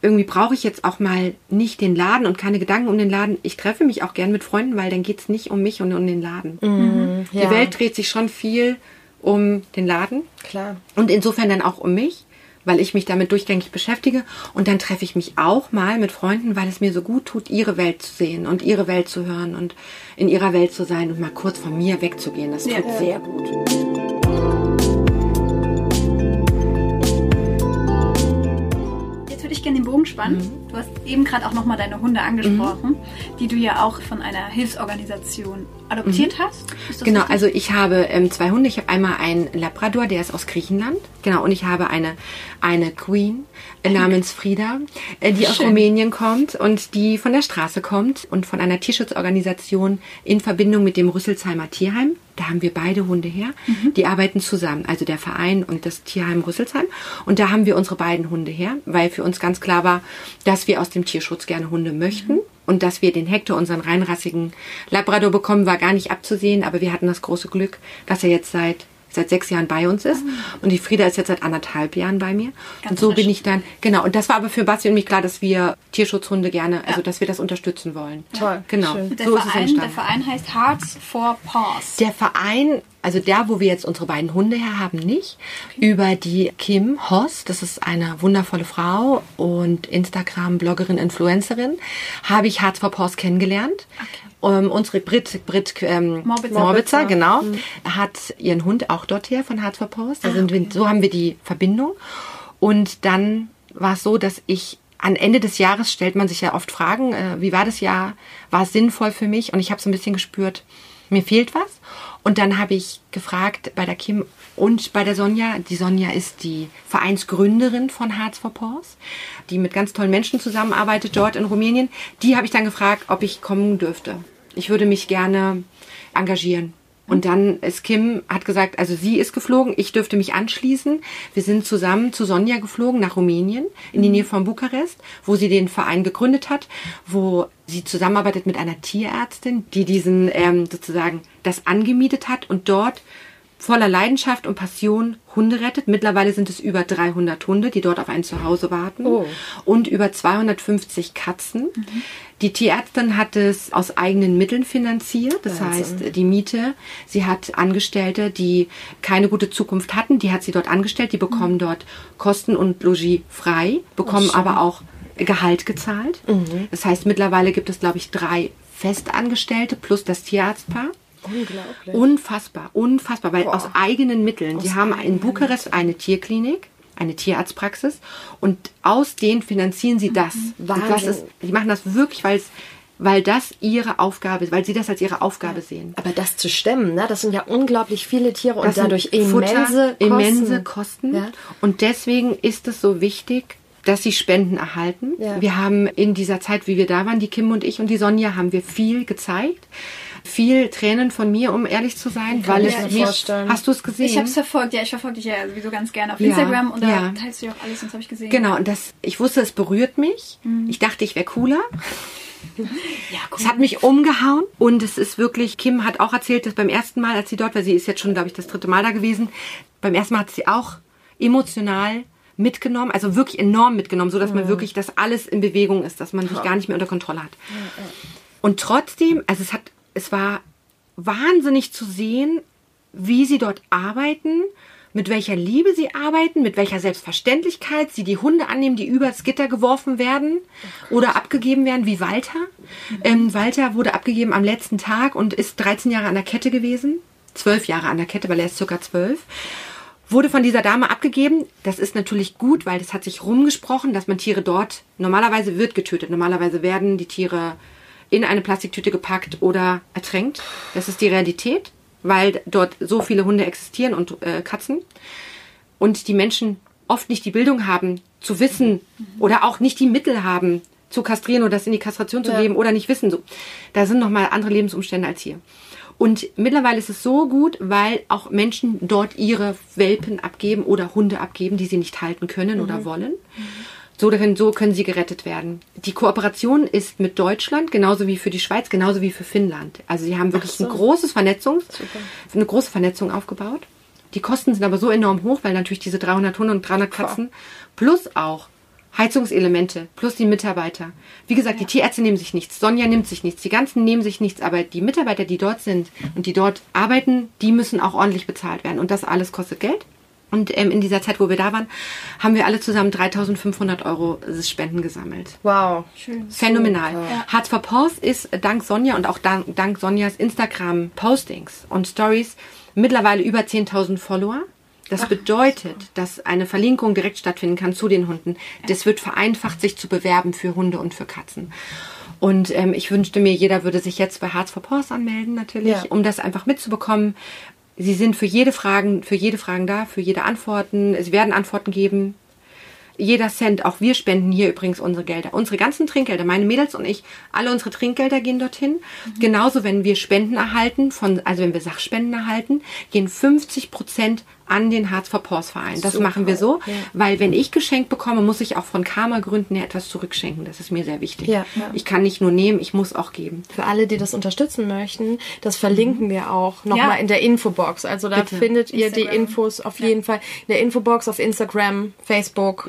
irgendwie brauche ich jetzt auch mal nicht den Laden und keine Gedanken um den Laden. Ich treffe mich auch gern mit Freunden, weil dann geht's nicht um mich und um den Laden. ja. Die Welt dreht sich schon viel um den Laden. Klar. Und insofern dann auch um mich, weil ich mich damit durchgängig beschäftige. Und dann treffe ich mich auch mal mit Freunden, weil es mir so gut tut, ihre Welt zu sehen und ihre Welt zu hören und in ihrer Welt zu sein und mal kurz von mir wegzugehen. Das tut Ja. sehr gut. Jetzt würde ich gerne den Bogen spannen. Mhm. Du hast eben gerade auch nochmal deine Hunde angesprochen, die du ja auch von einer Hilfsorganisation adoptiert hast. Ist das Genau, richtig? also ich habe ähm, zwei Hunde. Ich habe einmal einen Labrador, der ist aus Griechenland. Genau, und ich habe eine, eine Queen äh, namens Frida, äh, die aus Schön. Rumänien kommt und die von der Straße kommt und von einer Tierschutzorganisation in Verbindung mit dem Rüsselsheimer Tierheim. Da haben wir beide Hunde her. Die arbeiten zusammen, also der Verein und das Tierheim Rüsselsheim. Und da haben wir unsere beiden Hunde her, weil für uns ganz klar war, dass wir aus dem Tierschutz gerne Hunde möchten. Und dass wir den Hector, unseren reinrassigen Labrador bekommen, war gar nicht abzusehen. Aber wir hatten das große Glück, dass er jetzt seit seit sechs Jahren bei uns ist. Und die Frieda ist jetzt seit anderthalb Jahren bei mir. Ganz und so frisch. bin ich dann, genau. Und das war aber für Basti und mich klar, dass wir Tierschutzhunde gerne, also dass wir das unterstützen wollen. Toll, Genau. schön. der, so Verein, der. Verein heißt Hearts for Paws. Der Verein, also da, wo wir jetzt unsere beiden Hunde her haben, nicht. Über die Kim Hoss, das ist eine wundervolle Frau und Instagram-Bloggerin, Influencerin, habe ich Hearts for Paws kennengelernt. Ähm, unsere Brit, Brit ähm, Morbitzer. Morbitzer, genau, hat ihren Hund auch dort her von Hearts for Paws. Da sind wir, so haben wir die Verbindung. Und dann war es so, dass ich an Ende des Jahres stellt man sich ja oft Fragen, äh, wie war das Jahr? War es sinnvoll für mich? Und ich habe so ein bisschen gespürt, mir fehlt was. Und dann habe ich gefragt bei der Kim und bei der Sonja. Die Sonja ist die Vereinsgründerin von Hearts for Paws, die mit ganz tollen Menschen zusammenarbeitet dort in Rumänien. Die habe ich dann gefragt, ob ich kommen dürfte. Ich würde mich gerne engagieren. Und dann ist Kim, hat gesagt, also sie ist geflogen, ich dürfte mich anschließen. Wir sind zusammen zu Sonja geflogen nach Rumänien, in die Nähe von Bukarest, wo sie den Verein gegründet hat, wo sie zusammenarbeitet mit einer Tierärztin, die diesen ähm, sozusagen das angemietet hat und dort voller Leidenschaft und Passion Hunde rettet. Mittlerweile sind es über 300 Hunde, die dort auf ein Zuhause warten Oh. und über 250 Katzen. Die Tierärztin hat es aus eigenen Mitteln finanziert, das Wahnsinn. heißt die Miete. Sie hat Angestellte, die keine gute Zukunft hatten, die hat sie dort angestellt, die bekommen dort Kosten und Logis frei, bekommen schön. aber auch Gehalt gezahlt. Das heißt, mittlerweile gibt es, glaube ich, drei Festangestellte plus das Tierarztpaar. Unglaublich. Unfassbar, unfassbar, weil Boah. aus eigenen Mitteln. Aus Die haben in Bukarest eine Tierklinik, eine Tierarztpraxis und aus denen finanzieren sie das. Und das Wahnsinn. ist, die machen das wirklich, weil es weil das ihre Aufgabe ist, weil sie das als ihre Aufgabe sehen. Aber das zu stemmen, ne? das sind ja unglaublich viele Tiere und Das sind dadurch immense Futter, Kosten. immense Kosten. Ja. Und deswegen ist es so wichtig, dass sie Spenden erhalten. Ja. Wir haben in dieser Zeit, wie wir da waren, die Kim und ich und die Sonja, haben wir viel gezeigt. Viel Tränen von mir, um ehrlich zu sein, weil es mich. vorstellen. Hast du es gesehen? Ich habe es verfolgt, ja, ich verfolge dich ja sowieso ganz gerne auf Ja, Instagram und da ja. teilst du ja auch alles und das habe ich gesehen. Genau, und das, ich wusste, es berührt mich. Mhm. Ich dachte, ich wäre cooler. Ja, Es hat mich umgehauen und es ist wirklich, Kim hat auch erzählt, dass beim ersten Mal, als sie dort war, sie ist jetzt schon, glaube ich, das dritte Mal da gewesen, beim ersten Mal hat sie auch emotional mitgenommen, also wirklich enorm mitgenommen, so dass man wirklich, dass alles in Bewegung ist, dass man sich gar nicht mehr unter Kontrolle hat. Und trotzdem, also es hat, es war wahnsinnig zu sehen, wie sie dort arbeiten, mit welcher Liebe sie arbeiten, mit welcher Selbstverständlichkeit sie die Hunde annehmen, die übers Gitter geworfen werden oder abgegeben werden, wie Walter. Ähm, Walter wurde abgegeben am letzten Tag und ist 13 Jahre an der Kette gewesen. 12 Jahre an der Kette, weil er ist circa 12 wurde von dieser Dame abgegeben. Das ist natürlich gut, weil das hat sich rumgesprochen, dass man Tiere dort normalerweise wird getötet. Normalerweise werden die Tiere in eine Plastiktüte gepackt oder ertränkt. Das ist die Realität, weil dort so viele Hunde existieren und äh, Katzen und die Menschen oft nicht die Bildung haben, zu wissen oder auch nicht die Mittel haben, zu kastrieren oder das in die Kastration zu Ja. geben oder nicht wissen. So, da sind noch mal andere Lebensumstände als hier. Und mittlerweile ist es so gut, weil auch Menschen dort ihre Welpen abgeben oder Hunde abgeben, die sie nicht halten können oder wollen. So können, so können sie gerettet werden. Die Kooperation ist mit Deutschland, genauso wie für die Schweiz, genauso wie für Finnland. Also sie haben wirklich so. ein großes Vernetzungs, eine große Vernetzung aufgebaut. Die Kosten sind aber so enorm hoch, weil natürlich diese 300 Hunde und 300 Katzen plus auch Heizungselemente plus die Mitarbeiter. Wie gesagt, die Tierärzte nehmen sich nichts, Sonja nimmt sich nichts, die ganzen nehmen sich nichts, aber die Mitarbeiter, die dort sind und die dort arbeiten, die müssen auch ordentlich bezahlt werden. Und das alles kostet Geld. Und ähm, in dieser Zeit, wo wir da waren, haben wir alle zusammen 3500 Euro Spenden gesammelt. Wow. Schön. Phänomenal. Hearts for Paws ist dank Sonja und auch dank, dank Sonjas Instagram-Postings und Stories mittlerweile über 10.000 Follower. Das bedeutet, dass eine Verlinkung direkt stattfinden kann zu den Hunden. Das wird vereinfacht, sich zu bewerben für Hunde und für Katzen. Und ähm, ich wünschte mir, jeder würde sich jetzt bei Hearts for Paws anmelden, natürlich, Ja. um das einfach mitzubekommen. Sie sind für jede Fragen, für jede Fragen da, für jede Antworten. Sie werden Antworten geben jeder Cent, auch wir spenden hier übrigens unsere Gelder. Unsere ganzen Trinkgelder, meine Mädels und ich, alle unsere Trinkgelder gehen dorthin. Genauso, wenn wir Spenden erhalten, von, also wenn wir Sachspenden erhalten, gehen 50 Prozent an den Harz for Paws Verein. Das Super, machen wir so, ja. weil wenn ich geschenkt bekomme, muss ich auch von Karma-Gründen her etwas zurückschenken. Das ist mir sehr wichtig. Ja, ja. Ich kann nicht nur nehmen, ich muss auch geben. Für alle, die das unterstützen möchten, das verlinken wir auch nochmal Ja. in der Infobox. Also da Bitte. findet ihr die Instagram. Infos auf jeden Fall in der Infobox auf Instagram, Facebook.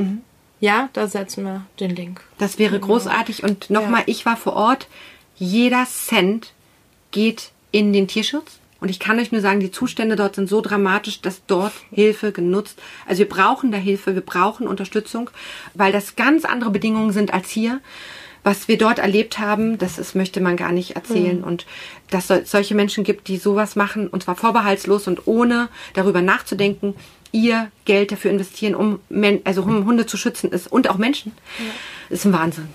Ja, da setzen wir den Link. Das wäre großartig. Und nochmal, Ja. ich war vor Ort. Jeder Cent geht in den Tierschutz. Und ich kann euch nur sagen, die Zustände dort sind so dramatisch, dass dort Hilfe genutzt. Also wir brauchen da Hilfe, wir brauchen Unterstützung, weil das ganz andere Bedingungen sind als hier. Was wir dort erlebt haben, das ist, möchte man gar nicht erzählen. Und dass es solche Menschen gibt, die sowas machen, und zwar vorbehaltslos und ohne darüber nachzudenken, ihr Geld dafür investieren, um, Men also um Hunde zu schützen ist und auch Menschen, ist ein Wahnsinn.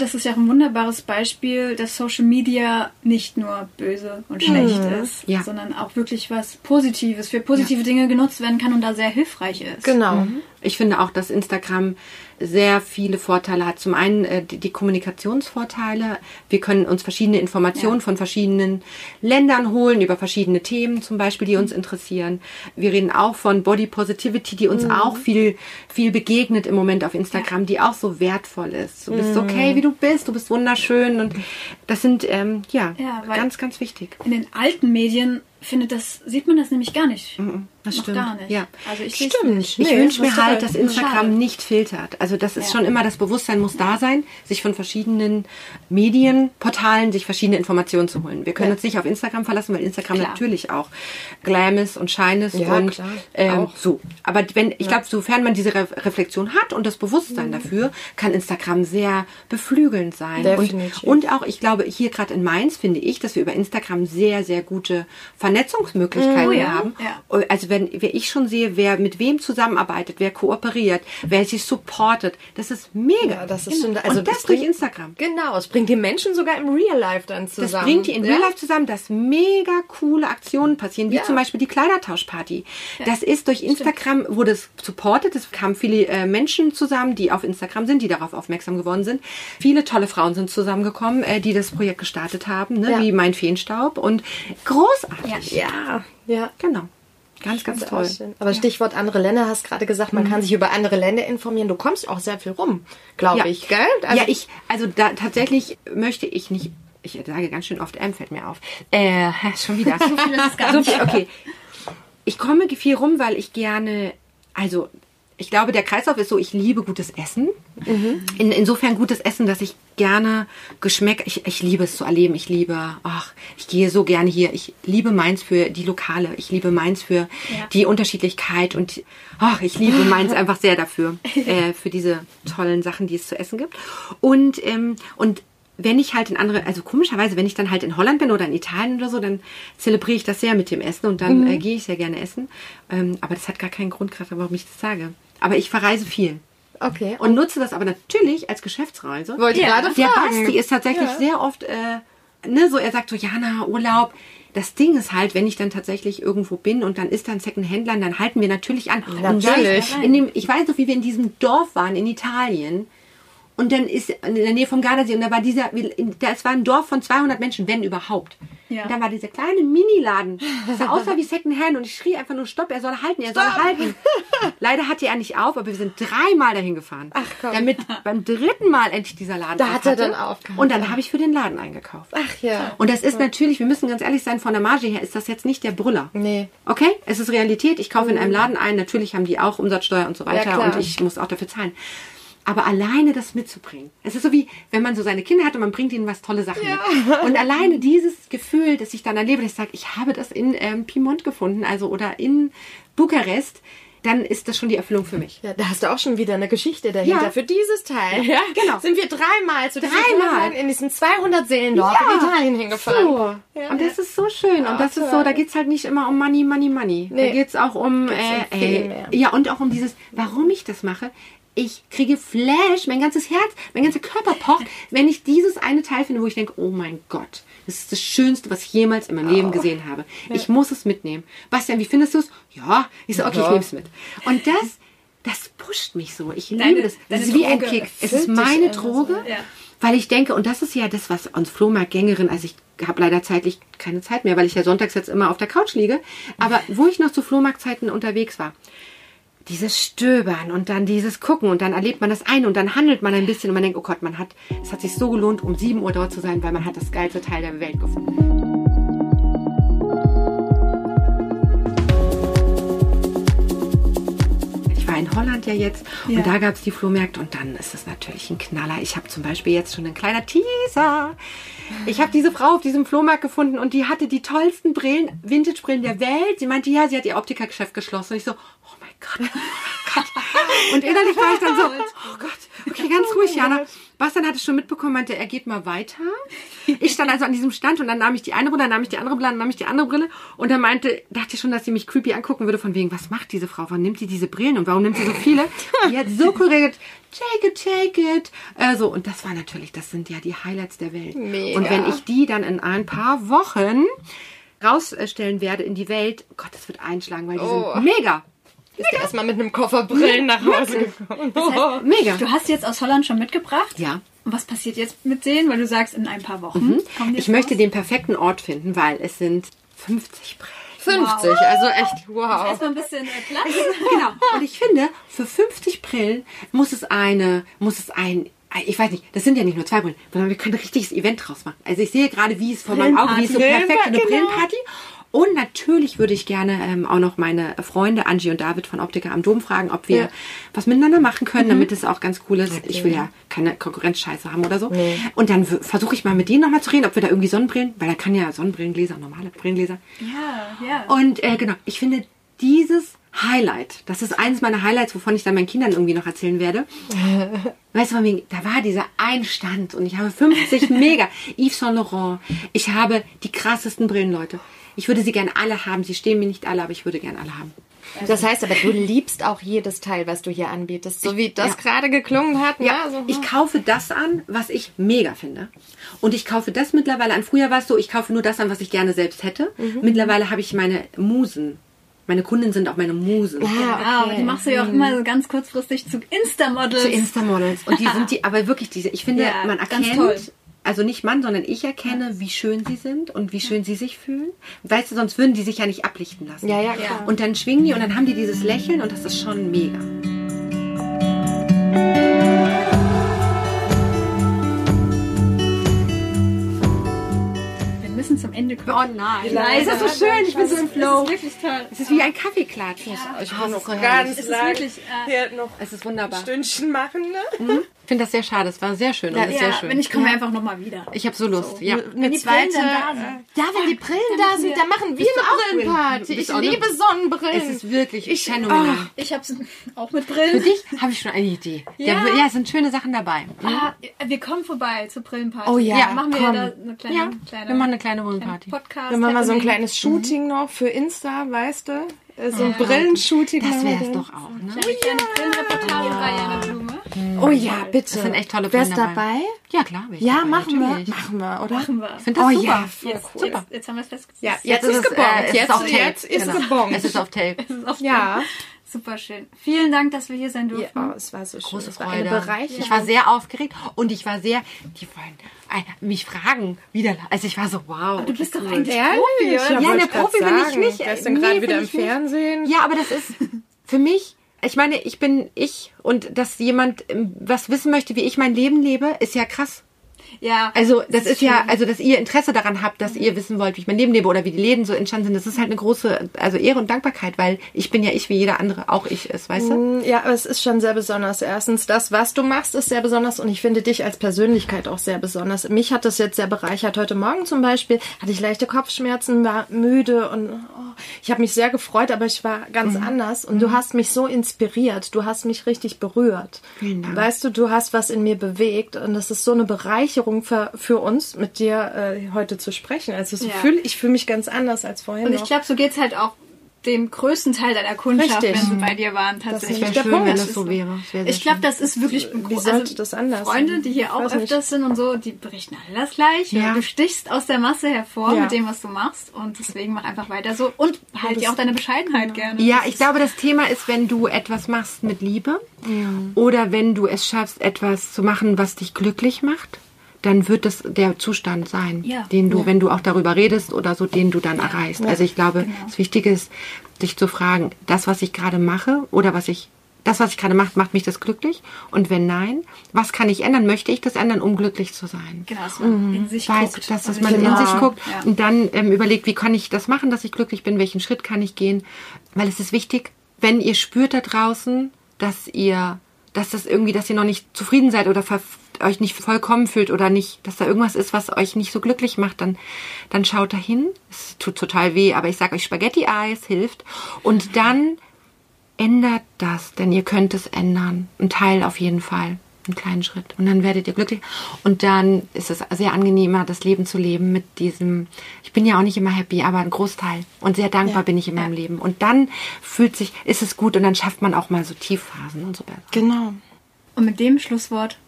Das ist ja auch ein wunderbares Beispiel, dass Social Media nicht nur böse und schlecht ist, Ja. sondern auch wirklich was Positives, für positive Dinge genutzt werden kann und da sehr hilfreich ist. Genau. Ich finde auch, dass Instagram sehr viele Vorteile hat. Zum einen äh, die, Kommunikationsvorteile. Wir können uns verschiedene Informationen von verschiedenen Ländern holen über verschiedene Themen, zum Beispiel, die uns interessieren. Wir reden auch von Body Positivity, die uns auch viel, viel begegnet im Moment auf Instagram, die auch so wertvoll ist. Du bist okay, wie du bist, du bist wunderschön und das sind ähm, ja, Ja, ganz, ganz wichtig. In den alten Medien findet das, sieht man das nämlich gar nicht. Das stimmt. gar nicht. Ja. Also ich Stimmt. Ich Nee, wünsche mir halt, dass Instagram schade. nicht filtert. Also das ist Ja. schon immer das Bewusstsein muss da sein, sich von verschiedenen Medienportalen sich verschiedene Informationen zu holen. Wir können Ja. uns nicht auf Instagram verlassen, weil Instagram Klar. natürlich auch Glam ist und Shine ist Ja, und klar. ähm, Auch. so. Aber wenn ich glaube, sofern man diese Re Reflexion hat und das Bewusstsein Mhm. dafür, kann Instagram sehr beflügelnd sein. Definitiv. Und, und auch, ich glaube, hier gerade in Mainz finde ich, dass wir über Instagram sehr, sehr gute Vernetzungsmöglichkeiten ja, haben. Also wenn, wenn ich schon sehe, wer mit wem zusammenarbeitet, wer kooperiert, wer sich supportet, das ist mega. Ja, das ist schon, also Und das das durch bringt- Instagram. Genau, es bringt die Menschen sogar im Real Life dann Das zusammen. bringt die in Ja? Real Life zusammen, dass mega coole Aktionen passieren, wie Ja. zum Beispiel die Kleidertauschparty. Das ist durch Instagram, wurde es supportet, es kamen viele äh, Menschen zusammen, die auf Instagram sind, die darauf aufmerksam geworden sind. Viele tolle Frauen sind zusammengekommen, äh, die das Projekt gestartet haben, ne, wie mein Feenstaub und großartig. Ja, ja. Genau. Ganz, ganz toll. Aber Stichwort andere Länder, hast gerade gesagt, man kann sich über andere Länder informieren. Du kommst auch sehr viel rum, glaube Ja. ich, gell? Also- ja, ich, also da tatsächlich möchte ich nicht, ich sage ganz schön oft M, fällt mir auf. Äh, schon wieder. so viel ist es gar so viel, okay. Ich komme viel rum, weil ich gerne, also ich glaube, der Kreislauf ist so, ich liebe gutes Essen. In, insofern gutes Essen, dass ich gerne Geschmäck, ich, ich liebe es zu erleben. Ich liebe, ach, ich gehe so gerne hier. Ich liebe Mainz für die Lokale. Ich liebe Mainz für Ja. die Unterschiedlichkeit und ach, ich liebe Mainz einfach sehr dafür, äh, für diese tollen Sachen, die es zu essen gibt. Und, ähm, und wenn ich halt in andere, also komischerweise, wenn ich dann halt in Holland bin oder in Italien oder so, dann zelebriere ich das sehr mit dem Essen und dann äh, gehe ich sehr gerne essen. Ähm, aber das hat gar keinen Grund gerade, warum ich das sage. Aber ich verreise viel okay. und nutze das aber natürlich als Geschäftsreise. Wollte Ja. gerade Der fragen. Basti ist tatsächlich Ja. sehr oft, äh, ne, so er sagt so, Jana, Urlaub. Das Ding ist halt, wenn ich dann tatsächlich irgendwo bin und dann ist da ein Secondhändler, dann halten wir natürlich an. Und Natürlich. da- in dem, ich weiß noch, wie wir in diesem Dorf waren in Italien. Und dann ist in der Nähe vom Gardasee und da war dieser, das war ein Dorf von 200 Menschen, wenn überhaupt. Ja. Und da war dieser kleine Mini-Laden, das sah aus wie Secondhand und ich schrie einfach nur Stopp, er soll halten, er soll halten. Leider hatte er nicht auf, aber wir sind dreimal dahin gefahren. Ach, komm. Damit beim dritten Mal endlich dieser Laden Da hat er dann aufgehabt, Und dann ja. habe ich für den Laden eingekauft. Ach ja. Und das ist natürlich, wir müssen ganz ehrlich sein, von der Marge her ist das jetzt nicht der Brüller. Nee. Okay? Es ist Realität. Ich kaufe in einem Laden ein. Natürlich haben die auch Umsatzsteuer und so weiter. und ich muss auch dafür zahlen. Aber alleine das mitzubringen. Es ist so wie, wenn man so seine Kinder hat und man bringt ihnen was tolle Sachen mit. Und alleine dieses Gefühl, das ich dann erlebe, dass ich sage, ich habe das in ähm, Piemont gefunden, also oder in Bukarest, dann ist das schon die Erfüllung für mich. Ja, da hast du auch schon wieder eine Geschichte dahinter. Ja. Für dieses Teil ja, genau. sind wir dreimal zu Dreimal. In diesem 200 Seelendorf Ja. in Italien hingefahren. So. Ja. Und das ist so schön. Und das ist so, da geht's halt nicht immer um Money, Money, Money. Da Nee. geht's auch um, Geht's um äh, viel äh, mehr. ja, und auch um dieses, warum ich das mache. Ich kriege Flash, mein ganzes Herz, mein ganzer Körper pocht, wenn ich dieses eine Teil finde, wo ich denke, oh mein Gott, das ist das Schönste, was ich jemals in meinem Oh. Leben gesehen habe. Ich muss es mitnehmen. Bastian, wie findest du es? Ja. Ich so, okay, ich Ja. nehme es mit. Und das, das pusht mich so. Ich liebe Deine- das. Das deine ist wie ein Droge. Kick. Es ist meine immer so, Droge. ja. Weil ich denke, und das ist ja das, was uns Flohmarktgängerin, also ich habe leider zeitlich keine Zeit mehr, weil ich ja sonntags jetzt immer auf der Couch liege, aber wo ich noch zu Flohmarktzeiten unterwegs war, dieses Stöbern und dann dieses Gucken und dann erlebt man das ein und dann handelt man ein bisschen und man denkt, oh Gott, man hat, es hat sich so gelohnt, um 7 Uhr dort zu sein, weil man hat das geilste Teil der Welt gefunden. Ich war in Holland ja jetzt Ja. und da gab es die Flohmärkte und dann ist es natürlich ein Knaller. Ich habe zum Beispiel jetzt schon ein kleiner Teaser. Ich habe diese Frau auf diesem Flohmarkt gefunden und die hatte die tollsten Brillen, Vintage-Brillen der Welt. Sie meinte, ja, sie hat ihr Optikergeschäft geschlossen. Und ich so, oh mein Gott, oh. Und innerlich war ich dann so, oh Gott, okay, ganz ruhig, Jana. Bastian hat es schon mitbekommen, meinte, er geht mal weiter. Ich stand also an diesem Stand und dann nahm ich die eine Brille, dann nahm ich die andere Brille, dann nahm ich die andere Brille und dann meinte, dachte ich schon, dass sie mich creepy angucken würde, von wegen, was macht diese Frau? Wann nimmt sie diese Brillen und warum nimmt sie so viele? Die hat so korrekt, take it, take it. Äh, so, und das war natürlich, das sind ja die Highlights der Welt. Mega. Und wenn ich die dann in ein paar Wochen rausstellen werde in die Welt, Gott, das wird einschlagen, weil die Oh. sind mega. Bist du erstmal mit einem Koffer Brillen nach Hause gekommen. Mega. Du hast jetzt aus Holland schon mitgebracht. Ja. Und was passiert jetzt mit denen? Weil du sagst, in ein paar Wochen kommen die Ich jetzt möchte raus? den perfekten Ort finden, weil es sind 50 Brillen. 50, also echt, wow. Erstmal ein bisschen äh, Platz. genau. Und ich finde, für 50 Brillen muss es eine, muss es ein, ich weiß nicht, das sind ja nicht nur zwei Brillen, sondern wir können ein richtiges Event draus machen. Also ich sehe gerade, wie es vor meinem Auge, wie es so Brillenparty. perfekt eine Genau. Brillenparty. Und natürlich würde ich gerne ähm, auch noch meine Freunde Angie und David von Optiker am Dom fragen, ob wir Ja. Mhm. was miteinander machen können, damit es auch ganz cool ist. Ich will ja keine Konkurrenzscheiße haben oder so. Und dann versuche ich mal mit denen nochmal zu reden, ob wir da irgendwie Sonnenbrillen, weil da kann ja Sonnenbrillengläser, normale Brillengläser, Ja, ja. und äh, genau, ich finde dieses Highlight, das ist eines meiner Highlights, wovon ich dann meinen Kindern irgendwie noch erzählen werde. weißt du, von wegen, da war dieser Einstand und ich habe 50 mega Yves Saint Laurent. Ich habe die krassesten Brillenleute. Ich würde sie gerne alle haben. Sie stehen mir nicht alle, aber ich würde gerne alle haben. Das heißt aber, du liebst auch jedes Teil, was du hier anbietest. So wie das ja. gerade geklungen hat. Ja, ne? so, ich kaufe das an, was ich mega finde. Und ich kaufe das mittlerweile an. Früher war es so, ich kaufe nur das an, was ich gerne selbst hätte. Mhm. Mittlerweile habe ich meine Musen. Meine Kunden sind auch meine Musen. Ah, Ah, aber die machst du ja auch immer so ganz kurzfristig zu Insta-Models. Zu Insta-Models. Und die sind die, aber wirklich diese, ich finde, Ja, man ganz erkennt, toll. Also nicht Mann, sondern ich erkenne, wie schön sie sind und wie schön sie sich fühlen. Weißt du, sonst würden die sich ja nicht ablichten lassen. Ja, ja, klar. Und dann schwingen die und dann haben die dieses Lächeln und das ist schon mega. Wir müssen zum Ende kommen. Oh nein. Leider. Das ist so schön, ich bin so im Flow. Das ist wirklich toll. Es ist wie ein Kaffeeklatsch. Ich muss noch Ganz Es ist lang wirklich, äh, noch Es ist wunderbar. ein Stündchen machen, ne? Ich finde das sehr schade. Es war sehr schön und ist sehr ja, schön. wenn ich komme einfach nochmal wieder. ich habe so Lust. Ja. Eine die zweite. Brillen dann da sind. Ja, wenn die Brillen da sind, dann machen wir eine Brillenparty. Ich liebe Sonnenbrillen. Es ist wirklich phänomenal. Ich habe auch mit Für Brillen. dich habe ich schon eine Idee. Ja. Ja, ja es sind schöne Sachen dabei. Ah, wir kommen vorbei zur Brillenparty. Oh ja, ja machen wir komm. da eine kleine, Ja, kleine wir machen eine kleine Wohnparty. Podcast. Wir machen mal so ein kleines Shooting noch für Insta, weißt du? Äh, So ein Brillenshooting. Das wäre es doch auch, ne? Eine kleine Brillenreportage bei. Oh ja, bitte. Das sind echt tolle Wär's Brillen dabei? Ja, klar. Ja, dabei, machen natürlich. wir. Machen wir, oder? Machen wir. Ich finde das Oh super. ja, Jetzt, cool. jetzt, jetzt haben wir es festgesetzt. Ja, Jetzt, jetzt, ist ist es, gebongt. äh, es jetzt, ist auf Tape. jetzt ist genau. gebongt. Es ist auf Tape. Ja. Super schön. Vielen Dank, dass wir hier sein durften. Ja, es war so schön. Große es war Freude. eine Bereicherung. Ich war sehr aufgeregt und ich war sehr, die wollen äh, mich fragen, wieder. Also ich war so, wow. Du bist doch eigentlich Ehrlich? Profi, oder? Ja, eine Profi bin ich nicht. Gestern Nee, gerade wieder im ich nicht. Fernsehen. Ja, aber das ist für mich, ich meine, ich bin ich und dass jemand ähm, was wissen möchte, wie ich mein Leben lebe, ist ja krass. Ja. Also das ist ja, also dass ihr Interesse daran habt, dass ihr wissen wollt, wie ich mein Leben lebe oder wie die Läden so entstanden sind, das ist halt eine große, also Ehre und Dankbarkeit, weil ich bin ja ich, wie jeder andere auch ich ist, weißt du? Ja, aber es ist schon sehr besonders. Erstens, das, was du machst, ist sehr besonders und ich finde dich als Persönlichkeit auch sehr besonders. Mich hat das jetzt sehr bereichert. Heute Morgen zum Beispiel hatte ich leichte Kopfschmerzen, war müde und oh, ich habe mich sehr gefreut, aber ich war ganz anders und du hast mich so inspiriert. Du hast mich richtig berührt. Vielen Dank. Weißt du, du hast was in mir bewegt und das ist so eine Bereicherung für, für uns, mit dir äh, heute zu sprechen. Also so Ja. fühl, ich fühle mich ganz anders als vorhin. Und ich glaube, so geht's halt auch dem größten Teil deiner Kundschaft, Richtig. wenn sie bei dir waren, tatsächlich. nämlich Wäre schön, wenn es so wäre. Das Ich glaube, das ist wirklich ein Wie das anders Freunde, sein? die hier auch weiß nicht. öfters sind und so, die berichten alle das Gleiche. Ja. Du stichst aus der Masse hervor Ja. mit dem, was du machst und deswegen mach einfach weiter so und halt dir auch deine Bescheidenheit gerne. Ja, Das ich glaube, das Thema ist, wenn du etwas machst mit Liebe oder wenn du es schaffst, etwas zu machen, was dich glücklich macht, dann wird das der Zustand sein, Ja. den du, wenn du auch darüber redest oder so, den du dann erreichst. Also ich glaube, genau. das Wichtige ist, dich zu fragen, das, was ich gerade mache oder was ich das, was ich gerade mache, macht mich das glücklich? Und wenn nein, was kann ich ändern? Möchte ich das ändern, um glücklich zu sein? Genau, dass man in sich weiß, guckt. dass das Und man nicht in sich guckt Ja. und dann ähm, überlegt, wie kann ich das machen, dass ich glücklich bin, welchen Schritt kann ich gehen. Weil es ist wichtig, wenn ihr spürt da draußen, dass ihr, dass das irgendwie, dass ihr noch nicht zufrieden seid oder ver euch nicht vollkommen fühlt oder nicht, dass da irgendwas ist, was euch nicht so glücklich macht, dann, dann schaut dahin. Es tut total weh, aber ich sage euch, Spaghetti-Eis hilft. Und dann ändert das, denn ihr könnt es ändern. Ein Teil auf jeden Fall. Einen kleinen Schritt. Und dann werdet ihr glücklich. Und dann ist es sehr angenehmer, das Leben zu leben mit diesem, ich bin ja auch nicht immer happy, aber ein Großteil. Und sehr dankbar bin ich in meinem Leben. Und dann fühlt sich, ist es gut und dann schafft man auch mal so Tiefphasen und so weiter. Genau. Und mit dem Schlusswort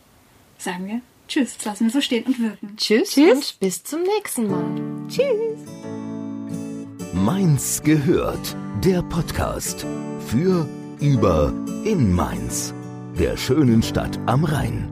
sagen wir Tschüss. Das lassen wir so stehen und wirken. Tschüss, Tschüss. und bis zum nächsten Mal. Mainz gehört. Der Podcast für, über, in Mainz. Der schönen Stadt am Rhein.